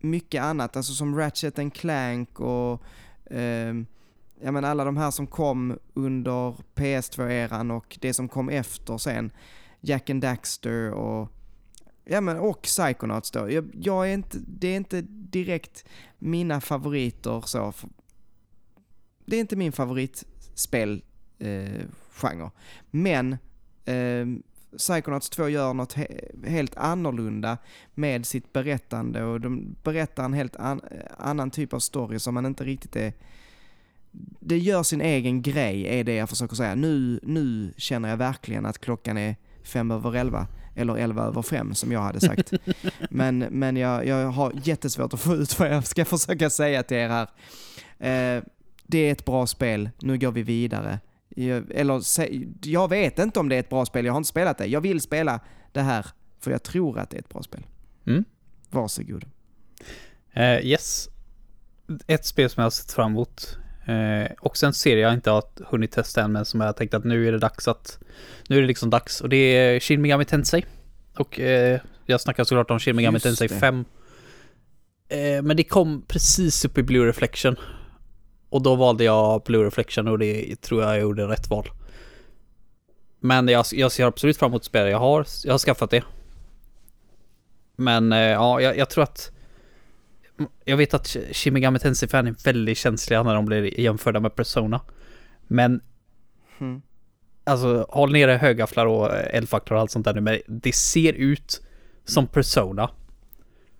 Speaker 1: mycket annat, alltså som Ratchet and Clank och eh, ja men alla de här som kom under PS2-eran och det som kom efter sen. Jack and Daxter och Ja men och Psychonauts då. Jag, jag är inte, det är inte direkt mina favoriter så. Det är inte min favoritspelgenre. eh, genre. Men eh, Psychonauts 2 gör något he- helt annorlunda med sitt berättande och de berättar en helt an- annan typ av story som man inte riktigt är... Det gör sin egen grej, är det jag försöker säga. Nu, nu känner jag verkligen att klockan är fem över elva, eller elva över fem som jag hade sagt. men men jag, jag har jättesvårt att få ut vad jag ska försöka säga till er här. Eh, det är ett bra spel, nu går vi vidare. Jag, eller, jag vet inte om det är ett bra spel, jag har inte spelat det. Jag vill spela det här, för jag tror att det är ett bra spel.
Speaker 2: Mm.
Speaker 1: Varsågod.
Speaker 2: Eh, yes. Ett spel som jag har sett fram emot. Eh, också en serie jag inte har hunnit testa än men som jag tänkt att nu är det dags att Nu är det liksom dags och det är Shin Megami Tensei. Och eh, jag snackar såklart om Shin Megami
Speaker 1: Just
Speaker 2: Tensei
Speaker 1: det.
Speaker 2: 5. Eh, men det kom precis upp i Blue Reflection. Och då valde jag Blue Reflection och det tror jag jag gjorde rätt val. Men jag, jag ser absolut fram emot spelet. Jag har, jag har skaffat det. Men eh, ja, jag, jag tror att jag vet att Shin Megami Tensei-fan är väldigt känsliga när de blir jämförda med Persona. Men
Speaker 1: Mm.
Speaker 2: alltså håll nere högafflar och eldfacklar och allt sånt där nu, men det ser ut som Persona.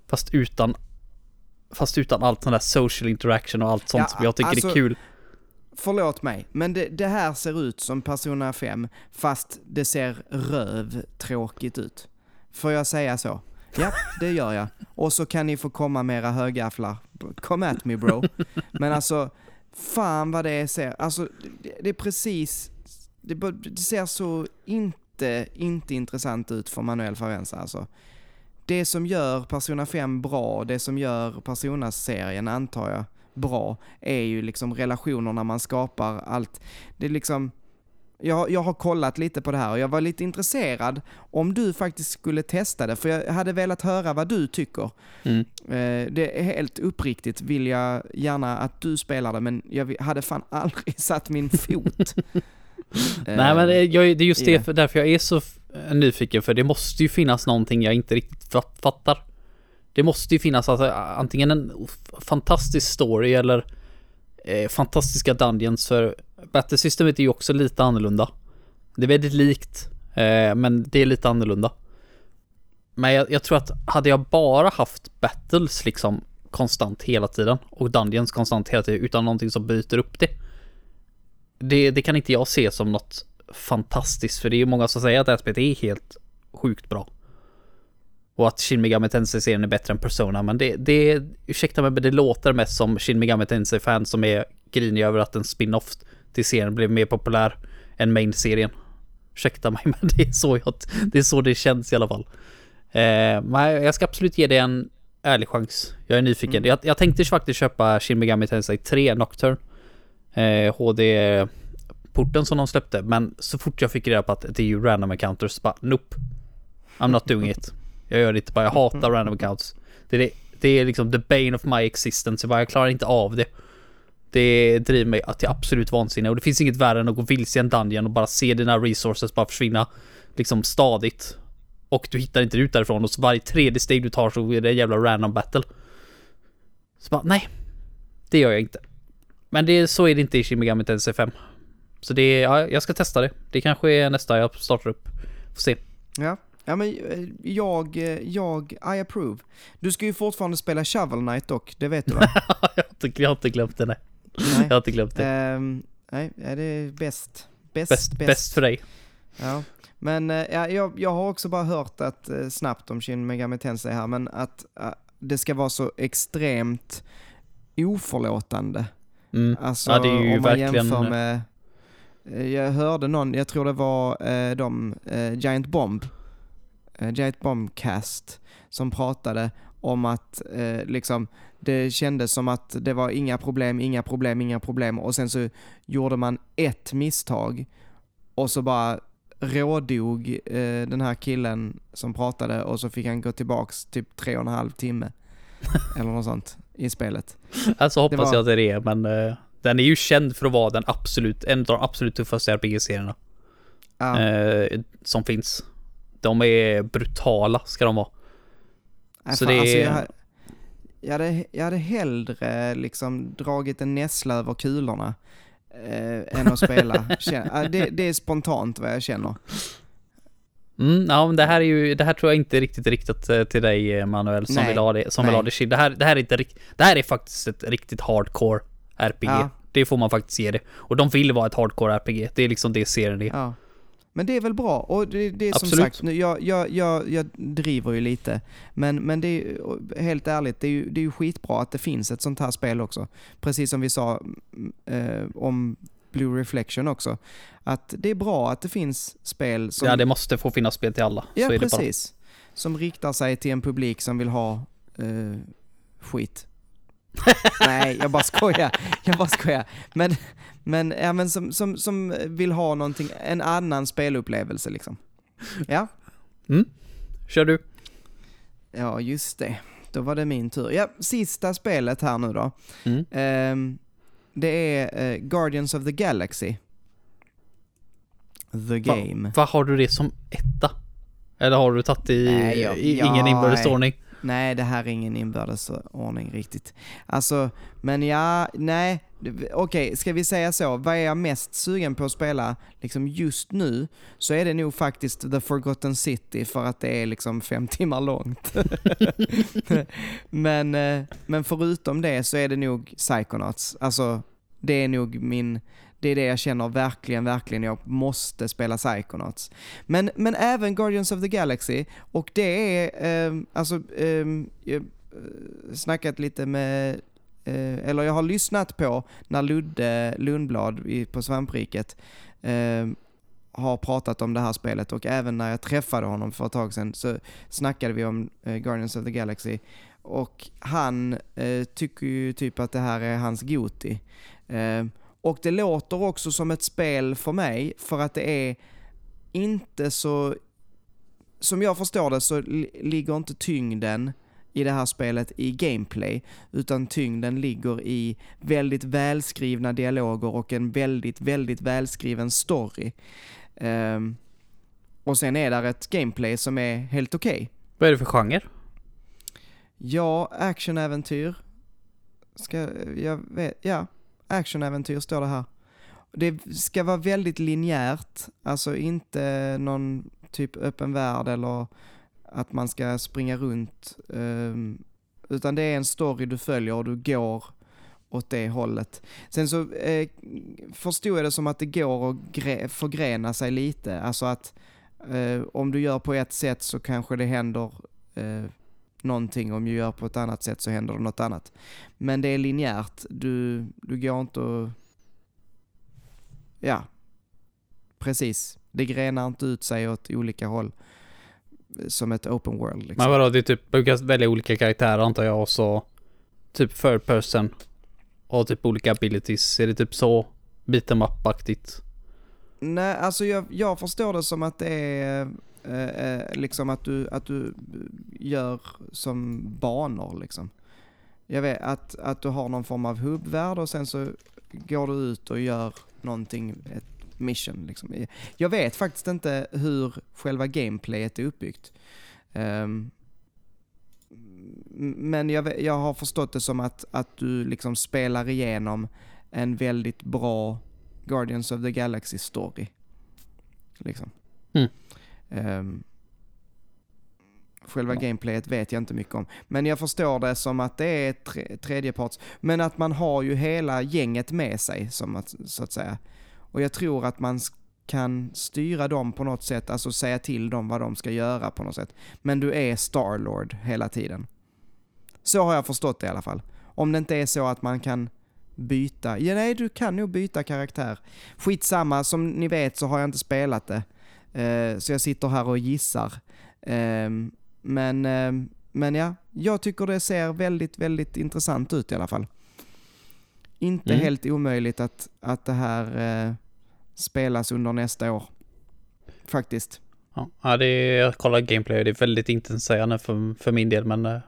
Speaker 2: Fast utan Fast utan allt sån där social interaction och allt sånt
Speaker 1: Ja,
Speaker 2: som jag tycker
Speaker 1: alltså-
Speaker 2: är kul.
Speaker 1: Förlåt mig, men det, det här ser ut som Persona 5 fast det ser rövtråkigt ut. Får jag säga så? Ja, det gör jag. Och så kan ni få komma med era högafflar. Come at me bro. Men alltså, fan vad det ser, alltså det, det är precis, det, det ser så inte, inte intressant ut för Manuel Favenza alltså. Det som gör Persona 5 bra, det som gör Persona-serien antar jag bra, är ju liksom relationerna man skapar, allt. Det är liksom, jag, jag har kollat lite på det här och jag var lite intresserad om du faktiskt skulle testa det, för jag hade velat höra vad du tycker.
Speaker 2: Mm.
Speaker 1: Eh, det är helt uppriktigt vill jag gärna att du spelar det, men jag hade fan aldrig satt min fot.
Speaker 2: Nej men det, jag, det är just det,
Speaker 1: det.
Speaker 2: för därför jag är så nyfiken, för det måste ju finnas någonting jag inte riktigt fat- fattar. Det måste ju finnas alltså, antingen en fantastisk story eller eh, fantastiska dungeons, för Battlesystemet är ju också lite annorlunda. Det är väldigt likt, eh, men det är lite annorlunda. Men jag, jag tror att hade jag bara haft battles liksom konstant hela tiden och dungeons konstant hela tiden utan någonting som byter upp det. Det, det kan inte jag se som något fantastiskt för det är ju många som säger att det här spelet är helt sjukt bra. Och att Shin Megami Tensei-serien är bättre än Persona men det, det, ursäkta mig men det låter mest som Shin Megami Tensei-fans som är griniga över att en spin-off till serien blev mer populär än main-serien. Ursäkta mig men det är så, jag, det, är så det känns i alla fall. Eh, men jag ska absolut ge det en ärlig chans. Jag är nyfiken.
Speaker 1: Mm.
Speaker 2: Jag, jag tänkte faktiskt köpa Shin Megami Tensei 3 Nocturne. Eh, HD-porten som de släppte. Men så fort jag fick reda på att det är ju random encounters, bara nope. I'm not doing it. Jag gör det inte bara, jag hatar random encounters. Det är, det, det är liksom the bane of my existence. Jag, bara, jag klarar inte av det. Det driver mig till absolut vansinne och det finns inget värre än att gå vilse i en dungeon och bara se dina resources bara försvinna liksom stadigt. Och du hittar inte ut därifrån och så varje tredje steg du tar så är det en jävla random battle. Så bara, nej. Det gör jag inte. Men det, så är det inte i Shin Megami Tensei 5. Så det, ja, jag ska testa det. Det kanske är nästa jag startar upp. Får se.
Speaker 1: Ja. Ja men eh, jag, eh, jag, I approve. Du ska ju fortfarande spela Shovel Knight dock, det vet du va?
Speaker 2: jag, har inte, jag har inte glömt det, nej.
Speaker 1: Nej.
Speaker 2: Jag har inte glömt det.
Speaker 1: Ehm, nej, ja, det är bäst. Bäst,
Speaker 2: Bäst, för dig.
Speaker 1: Ja. Men eh, ja, jag, jag har också bara hört att, eh, snabbt om Shin Megami Tensei här, men att eh, det ska vara så extremt oförlåtande.
Speaker 2: Mm.
Speaker 1: Alltså
Speaker 2: Ja, är
Speaker 1: om man jämför med... Jag hörde någon, jag tror det var eh, de, eh, Giant Bomb, eh, Giant Bomb Cast, som pratade om att liksom, det kändes som att det var inga problem, inga problem, inga problem och sen så gjorde man ett misstag och så bara rådog eh, den här killen som pratade och så fick han gå tillbaks typ tre och en halv timme. eller något sånt i spelet.
Speaker 2: Alltså hoppas
Speaker 1: var-
Speaker 2: jag att det är det, men eh, den är ju känd för att vara den absolut, en av de absolut tuffaste RPG-serierna
Speaker 1: Ja.
Speaker 2: eh, som finns. De är brutala, ska de vara.
Speaker 1: Nej,
Speaker 2: Så
Speaker 1: fan,
Speaker 2: det
Speaker 1: alltså,
Speaker 2: är-
Speaker 1: jag, jag, hade, jag hade hellre liksom dragit en nässla över kulorna eh, än att spela. Det, det är spontant vad jag känner.
Speaker 2: Mm, ja, men det här är ju, det här tror jag inte är riktigt riktat eh, till dig eh, Manuel som
Speaker 1: Nej.
Speaker 2: vill ha det, som vill ha det shit. Det här, det här är inte rikt- det här är faktiskt ett riktigt hardcore RPG.
Speaker 1: Ja.
Speaker 2: Det får man faktiskt ge det. Och de vill vara ett hardcore RPG. Det är liksom det serien är.
Speaker 1: Ja. Men det är väl bra. Och det, det är som
Speaker 2: Absolut.
Speaker 1: sagt, nu, jag, jag, jag, jag driver ju lite. Men, men det är helt ärligt, det är, ju, det är ju skitbra att det finns ett sånt här spel också. Precis som vi sa mm, eh, om Blue Reflection också. Att det är bra att det finns spel som...
Speaker 2: Ja, det måste få finnas spel till alla.
Speaker 1: Ja, precis. som riktar sig till en publik som vill ha eh, skit. Nej, jag bara skojar. Jag bara skojar. Men, men, ja, men som, som, som vill ha någonting, en annan spelupplevelse liksom. Ja,
Speaker 2: Kör du.
Speaker 1: ja just det. Då var det min tur. Ja, sista spelet här nu då.
Speaker 2: Mm.
Speaker 1: Ehm, det är eh, Guardians of the Galaxy. The
Speaker 2: Va-
Speaker 1: Game.
Speaker 2: Vad har du det som etta? Eller har du tagit i,
Speaker 1: Nej, jag-
Speaker 2: i
Speaker 1: ja,
Speaker 2: ingen inbördes ordning?
Speaker 1: Nej, det här är ingen inbördes ordning riktigt. Alltså, men ja, nej. Okej, ska vi säga så? Vad är jag mest sugen på att spela liksom just nu? Så är det nog faktiskt The Forgotten City för att det är liksom fem timmar långt. men, eh, men förutom det så är det nog Psychonauts. Alltså, det är nog min... Det är det jag känner verkligen, verkligen. Jag måste spela Psychonauts. Men, men även Guardians of the Galaxy. Och det är, ehm, alltså, ehm, eh, alltså, eh, jag snackat lite med, eh, eller jag har lyssnat på när Ludde Lundblad i, på Svampriket eh, har pratat om det här spelet och även när jag träffade honom för ett tag sedan så snackade vi om eh, Guardians of the Galaxy. Och han eh, tycker ju typ att det här är hans Goti. Ehm, och det låter också som ett spel för mig för att det är inte så... Som jag förstår det så li- ligger inte tyngden i det här spelet i gameplay, utan tyngden ligger i väldigt välskrivna dialoger och en väldigt, väldigt välskriven story. Ehm, och sen är där ett gameplay som är helt okej.
Speaker 2: Vad är det för genre?
Speaker 1: Ja, actionäventyr. Ska, jag vet, ja, actionäventyr står det här. Det ska vara väldigt linjärt, alltså inte någon typ öppen värld eller att man ska springa runt. Ehm, utan det är en story du följer och du går åt det hållet. Sen så eh, förstod jag det som att det går att förgrena sig lite. Alltså att eh, om du gör på ett sätt så kanske det händer eh, någonting. Om du gör på ett annat sätt så händer det något annat. Men det är linjärt. Du, du går inte och... Ja, precis. Det grenar inte ut sig åt olika håll. Som ett open world. Liksom.
Speaker 2: Men vadå, det är typ, du kan välja olika karaktärer antar jag och så typ third person och typ olika abilities. Är det typ så beat'em up-aktigt?
Speaker 1: Nej, alltså jag, jag förstår det som att det är Eh, eh, liksom att du, att du gör som banor liksom. Jag vet att, att du har någon form av hubbvärld och sen så går du ut och gör någonting, ett mission liksom. Jag vet faktiskt inte hur själva gameplayet är uppbyggt. Um, men jag, jag har förstått det som att, att du liksom spelar igenom en väldigt bra Guardians of the Galaxy story. Liksom.
Speaker 2: Mm.
Speaker 1: Ehm, själva gameplayet vet jag inte mycket om. Men jag förstår det som att det är tre, tredjeparts. Men att man har ju hela gänget med sig, som att, så att säga. Och jag tror att man kan styra dem på något sätt, alltså säga till dem vad de ska göra på något sätt. Men du är Starlord hela tiden. Så har jag förstått det i alla fall. Om det inte är så att man kan byta. Ja, nej, du kan nog byta karaktär. Skitsamma, som ni vet så har jag inte spelat det. Eh, så jag sitter här och gissar. Ehm, men, ehm, men ja, jag tycker det ser väldigt, väldigt intressant ut i alla fall. Inte
Speaker 2: Mm.
Speaker 1: helt omöjligt att, att det här eh, spelas under nästa år. Faktiskt.
Speaker 2: Ja, det är, jag kollar gameplay och det är väldigt intetsägande för, för min del men...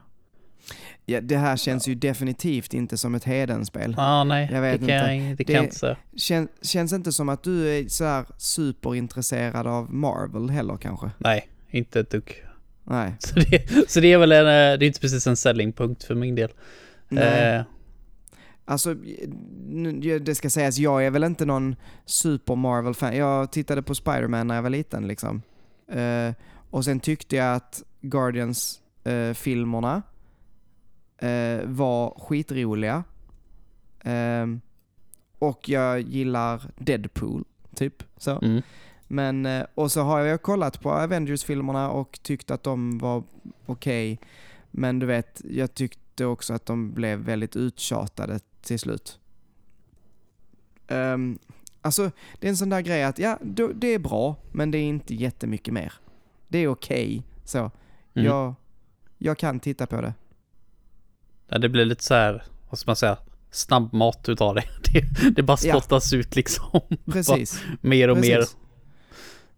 Speaker 1: Ja, det här känns ju definitivt inte som ett Hedenspel.
Speaker 2: Ja, nej,
Speaker 1: Jag vet
Speaker 2: det kan, jag, det kan
Speaker 1: Det-
Speaker 2: jag inte.
Speaker 1: Kän, känns inte som att du är så superintresserad av Marvel heller kanske?
Speaker 2: Nej, inte ett dugg.
Speaker 1: Nej.
Speaker 2: Så det, så det är väl en, eh, det är inte precis en selling punkt för min del.
Speaker 1: Nej.
Speaker 2: Eh,
Speaker 1: Alltså, det ska sägas, jag är väl inte någon super Marvel-fan. Jag tittade på Spider-Man när jag var liten liksom. Eh, och sen tyckte jag att Guardians-filmerna eh, var skitroliga. Ehm, och jag gillar Deadpool, typ. Så.
Speaker 2: mm.
Speaker 1: Men, eh, och så har jag kollat på Avengers-filmerna och tyckt att de var okej. Men du vet, jag tyckte också att de blev väldigt uttjatade till slut. Um, alltså, det är en sån där grej att ja, det är bra, men det är inte jättemycket mer. Det är okej, så.
Speaker 2: Mm.
Speaker 1: Jag, jag kan titta på det.
Speaker 2: Ja, det blir lite så här, vad ska man säga, snabbmat utav det. Det, det bara
Speaker 1: Ja.
Speaker 2: spottas ut liksom.
Speaker 1: Precis.
Speaker 2: mer och mer.
Speaker 1: Precis.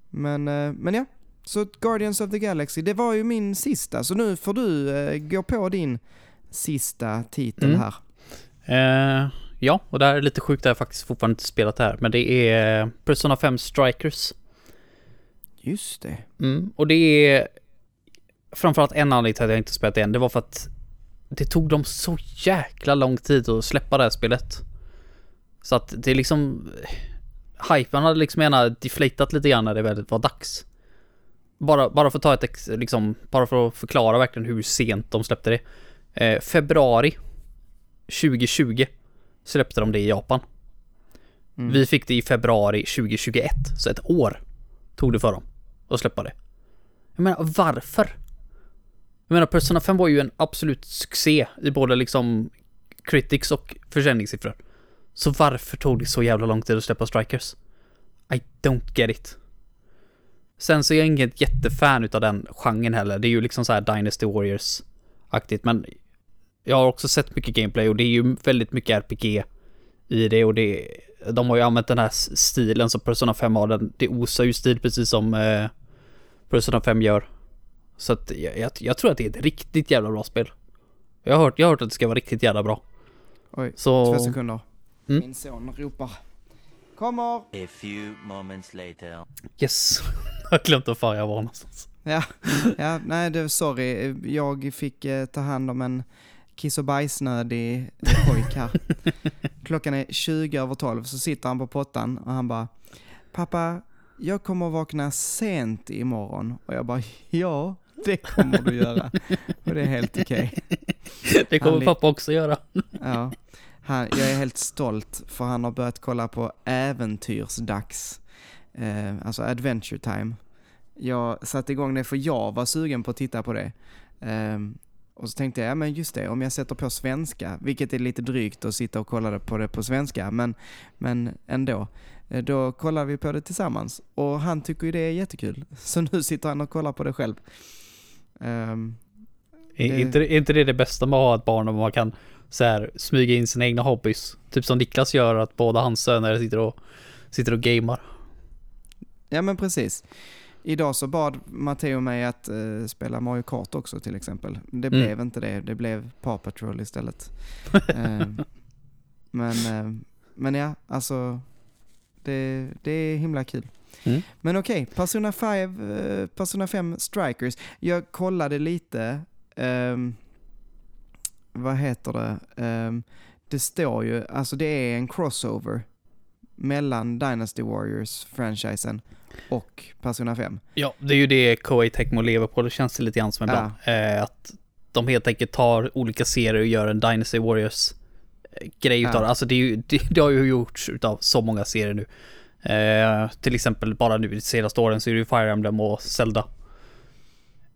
Speaker 1: Men, eh, men ja, så Guardians of the Galaxy, det var ju min sista, så nu får du eh, gå på din sista titel
Speaker 2: Mm.
Speaker 1: här.
Speaker 2: Eh, ja, och det här är lite sjukt, jag har faktiskt fortfarande inte spelat det här, men det är Persona 5 Strikers.
Speaker 1: Just det.
Speaker 2: Mm, och det är framförallt en anledning till att jag inte spelat det än. Det var för att det tog dem så jäkla lång tid att släppa det här spelet. Så att det är liksom... Hypen hade liksom gärna deflatat lite grann när det väl var dags. Bara, bara för att ta ett ex, liksom, bara för att förklara verkligen hur sent de släppte det. Eh, februari 2020 släppte de det i Japan.
Speaker 1: Mm.
Speaker 2: Vi fick det i februari 2021, så ett år tog det för dem att släppa det. Jag menar, varför? Jag menar, Persona 5 var ju en absolut succé i både liksom critics och försäljningssiffror. Så varför tog det så jävla lång tid att släppa Strikers? I don't get it. Sen så är jag inget jättefan utav den genren heller. Det är ju liksom så här Dynasty Warriors-aktigt, men jag har också sett mycket gameplay och det är ju väldigt mycket RPG i det och det de har ju använt den här stilen som Persona 5 har. Den, det osar ju stil precis som eh, Persona 5 gör. Så att jag, jag, jag tror att det är ett riktigt jävla bra spel. Jag har hört, jag har hört att det ska vara riktigt jävla bra.
Speaker 1: Oj,
Speaker 2: Så...
Speaker 1: två sekunder.
Speaker 2: Mm.
Speaker 1: Min son ropar. Kommer!
Speaker 3: A few moments later.
Speaker 2: Yes. jag har glömt var jag var någonstans.
Speaker 1: Ja, ja nej det, sorry. Jag fick eh, ta hand om en kiss och bajsnödig pojk här. Klockan är 20 över 12 så sitter han på pottan och han bara Pappa, jag kommer vakna sent imorgon. Och jag bara ja, det kommer du göra. Och det är helt okej.
Speaker 2: Det kommer
Speaker 1: Han
Speaker 2: pappa också göra.
Speaker 1: Ja. Han, jag är helt stolt för han har börjat kolla på äventyrsdags. Eh, alltså Adventure Time. Jag satte igång det för jag var sugen på att titta på det. Ehm, och så tänkte jag, ja men just det, om jag sätter på svenska, vilket är lite drygt att sitta och kolla på det på svenska, men, men ändå. Eh, Då kollar vi på det tillsammans och han tycker ju det är jättekul. Så nu sitter han och kollar på det själv.
Speaker 2: Är,
Speaker 1: Det-
Speaker 2: inte, är inte det det bästa med att ha ett barn om man kan så här, smyga in sina egna hobbys? Typ som Niklas gör, att båda hans söner sitter och, sitter och gamar.
Speaker 1: Ja men precis. Idag så bad Matteo mig att eh, spela Mario Kart också till exempel. Det
Speaker 2: Mm.
Speaker 1: blev inte det, det blev Paw Patrol istället. Eh, men, eh, men ja, alltså det, det är himla kul.
Speaker 2: Mm.
Speaker 1: Men okej, Persona 5, eh, Persona 5 Strikers. Jag kollade lite, ehm, vad heter det? Ehm, det står ju, alltså det är en crossover mellan Dynasty Warriors-franchisen och Persona 5.
Speaker 2: Ja, det är ju det Koei Tecmo lever på. Det känns det lite grann som ibland. Eh, att de helt enkelt tar olika serier och gör en Dynasty Warriors grej utav
Speaker 1: Ja.
Speaker 2: det. Alltså det, är ju, det, det har ju gjorts utav så många serier nu. Eh, till exempel bara nu de senaste åren så är det ju Fire Emblem och Zelda.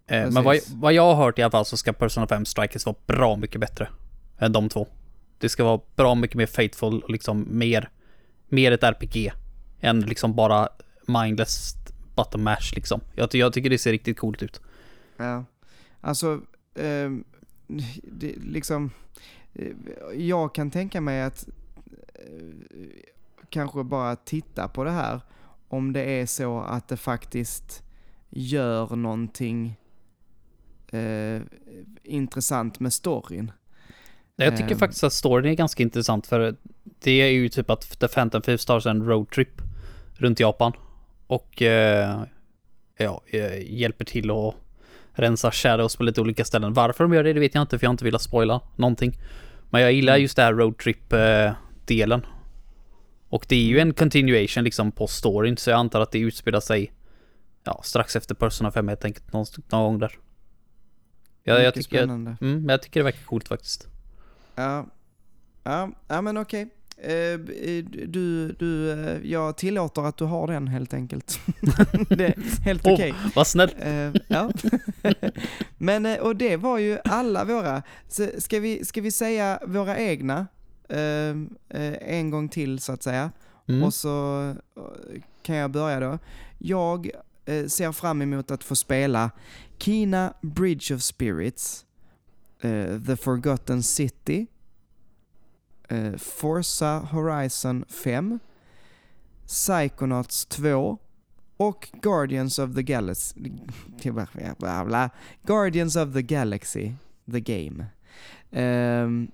Speaker 2: Eh, men vad, vad jag har hört i alla fall så ska Persona 5 Strikers vara bra mycket bättre än de två. Det ska vara bra mycket mer faithful och liksom mer, mer ett RPG än liksom bara mindless button mash liksom. Jag, jag tycker det ser riktigt coolt ut.
Speaker 1: Ja, alltså, ehm, det, liksom, eh, jag kan tänka mig att eh, kanske bara titta på det här om det är så att det faktiskt gör någonting eh, intressant med storyn.
Speaker 2: Jag tycker
Speaker 1: Ehm.
Speaker 2: faktiskt att storyn är ganska intressant för det är ju typ att The Phantom Thief startar en roadtrip runt Japan och eh, ja, eh, hjälper till att rensa shadows på lite olika ställen. Varför de gör det, det vet jag inte för jag har inte velat spoila någonting. Men jag gillar
Speaker 1: Mm.
Speaker 2: just det här roadtrip-delen. Och det är ju en continuation liksom på storyn så jag antar att det utspelar sig ja, strax efter Persona 5 helt enkelt någon, någon gång där. Ja, jag tycker,
Speaker 1: spännande.
Speaker 2: mm, men jag tycker det verkar coolt faktiskt.
Speaker 1: Ja, ja, ja men okej. Eh, du, du, eh, jag tillåter att du har den helt enkelt. det är helt okej.
Speaker 2: Vad snällt.
Speaker 1: Eh, ja. Men, eh, och det var ju alla våra. Så ska, vi, ska vi säga våra egna eh, eh, en gång till så att säga?
Speaker 2: Mm.
Speaker 1: Och så eh, kan jag börja då. Jag eh, ser fram emot att få spela Kina Bridge of Spirits, eh, The Forgotten City, eh, Forza Horizon 5, Psychonauts 2 och Guardians of the Galaxy. Guardians of the Galaxy, the game. Ehm,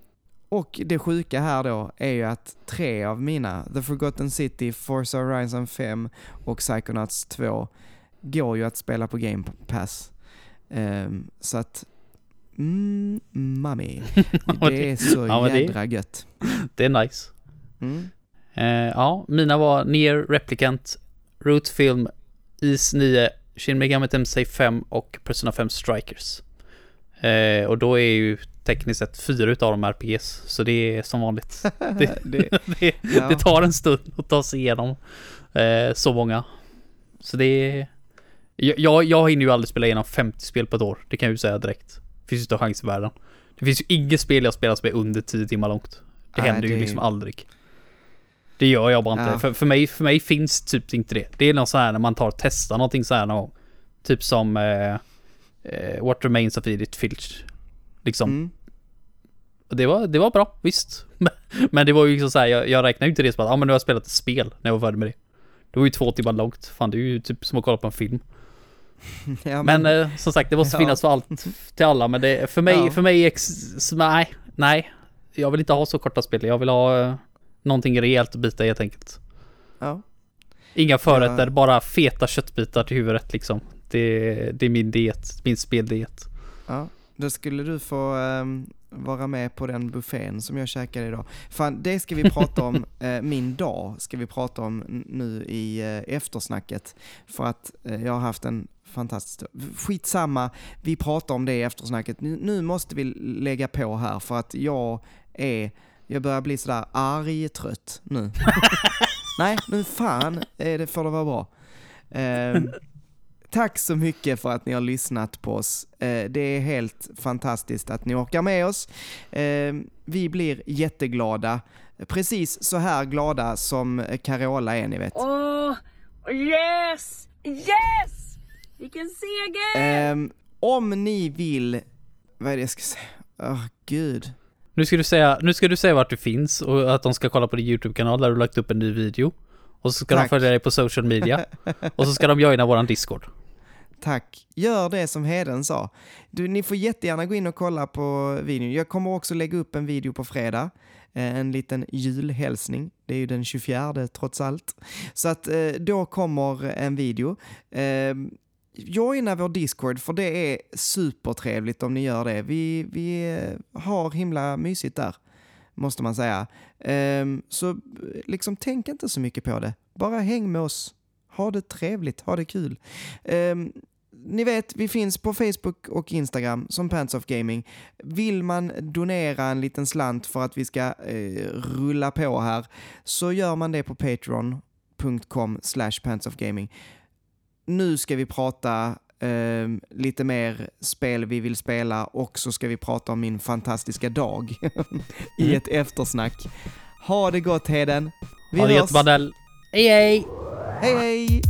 Speaker 1: och det sjuka här då är ju att tre av mina, The Forgotten City, Forza Horizon 5 och Psychonauts 2, går ju att spela på Game Pass. Ehm, så att, mm, mami. Det är så
Speaker 2: Ja,
Speaker 1: jädra gött.
Speaker 2: Det är nice.
Speaker 1: Mm.
Speaker 2: Eh, ja, mina var Near Replicant, Root Film, Is 9, Shin Megami Tensei 5 och Persona 5 Strikers. Eh, och då är ju tekniskt sett fyra utav dem RPGs, så det är som vanligt. Det,
Speaker 1: Det-
Speaker 2: det,
Speaker 1: ja.
Speaker 2: det tar en stund att ta sig igenom eh, så många. Så det är... Jag, jag, hinner ju aldrig spela igenom 50 spel på ett år, det kan jag ju säga direkt. Det finns ju inte chans i världen. Det finns ju inget spel jag spelar som är under 10 timmar långt. Det
Speaker 1: Nej,
Speaker 2: händer ju liksom aldrig. Det gör jag bara inte.
Speaker 1: Ja.
Speaker 2: För, för, mig, för mig finns typ inte det. Det är något så här när man tar och testar någonting så här någon gång. Typ som eh, eh, What Remains of Edith Filch. Liksom.
Speaker 1: Mm.
Speaker 2: Det var, det var bra, visst. Men, men det var ju liksom så här, jag, jag räknar ju inte det som att, ah, men nu har jag spelat ett spel när jag var färdig med det. Det var ju två timmar långt. Fan, det är ju typ som att kolla på en film.
Speaker 1: Ja,
Speaker 2: Men eh, som sagt, det måste
Speaker 1: Ja.
Speaker 2: finnas för allt till alla. Men det, för mig,
Speaker 1: Ja.
Speaker 2: för mig, ex, nej, nej. Jag vill inte ha så korta spel. Jag vill ha eh, någonting rejält att bita helt enkelt.
Speaker 1: ja.
Speaker 2: Inga förrätter, bara feta köttbitar till huvudet liksom. Det, det är min diet, min speldiet.
Speaker 1: Ja, då skulle du få ehm, vara med på den buffén som jag käkade idag. Fan, det ska vi prata om, eh, min dag ska vi prata om nu i eh, eftersnacket. För att eh, jag har haft en fantastisk dag. Skitsamma, vi pratar om det i eftersnacket. Nu, nu måste vi lägga på här för att jag är, jag börjar bli sådär arg trött nu. Nej, nu fan är det, får det vara bra. Ehm, Tack så mycket för att ni har lyssnat på oss. Eh, Det är helt fantastiskt att ni orkar med oss. Eh, Vi blir jätteglada. Precis så här glada som Carola är, ni vet.
Speaker 4: Oh, yes! Yes! Vilken seger!
Speaker 1: Eh, Om ni vill... Vad är det jag ska säga? Åh, gud.
Speaker 2: Nu ska, du säga, nu ska du säga vart du finns och att de ska kolla på din YouTube-kanal där du lagt upp en ny video. Och så ska
Speaker 1: Tack.
Speaker 2: de följa dig på social media. och så ska de joina våran Discord.
Speaker 1: Tack. Gör det som Heden sa. Du, ni får jättegärna gå in och kolla på videon. Jag kommer också lägga upp en video på fredag. Eh, en liten julhälsning. Det är ju den 24 trots allt. Så att eh, då kommer en video. Ehm, joina vår Discord för det är supertrevligt om ni gör det. Vi, vi eh, har himla mysigt där, måste man säga. Ehm, så liksom tänk inte så mycket på det. Bara häng med oss. Ha det trevligt, ha det kul. Ehm, ni vet, vi finns på Facebook och Instagram som Pants of Gaming. Vill man donera en liten slant för att vi ska eh, rulla på här så gör man det på patreon.com slash pantsofgaming. Nu ska vi prata ehm, lite mer spel vi vill spela och så ska vi prata om min fantastiska dag i
Speaker 2: Mm.
Speaker 1: ett eftersnack. Ha det gott Heden. Vi
Speaker 2: Ha det
Speaker 1: hörs.
Speaker 2: Hej hej!
Speaker 1: Hey.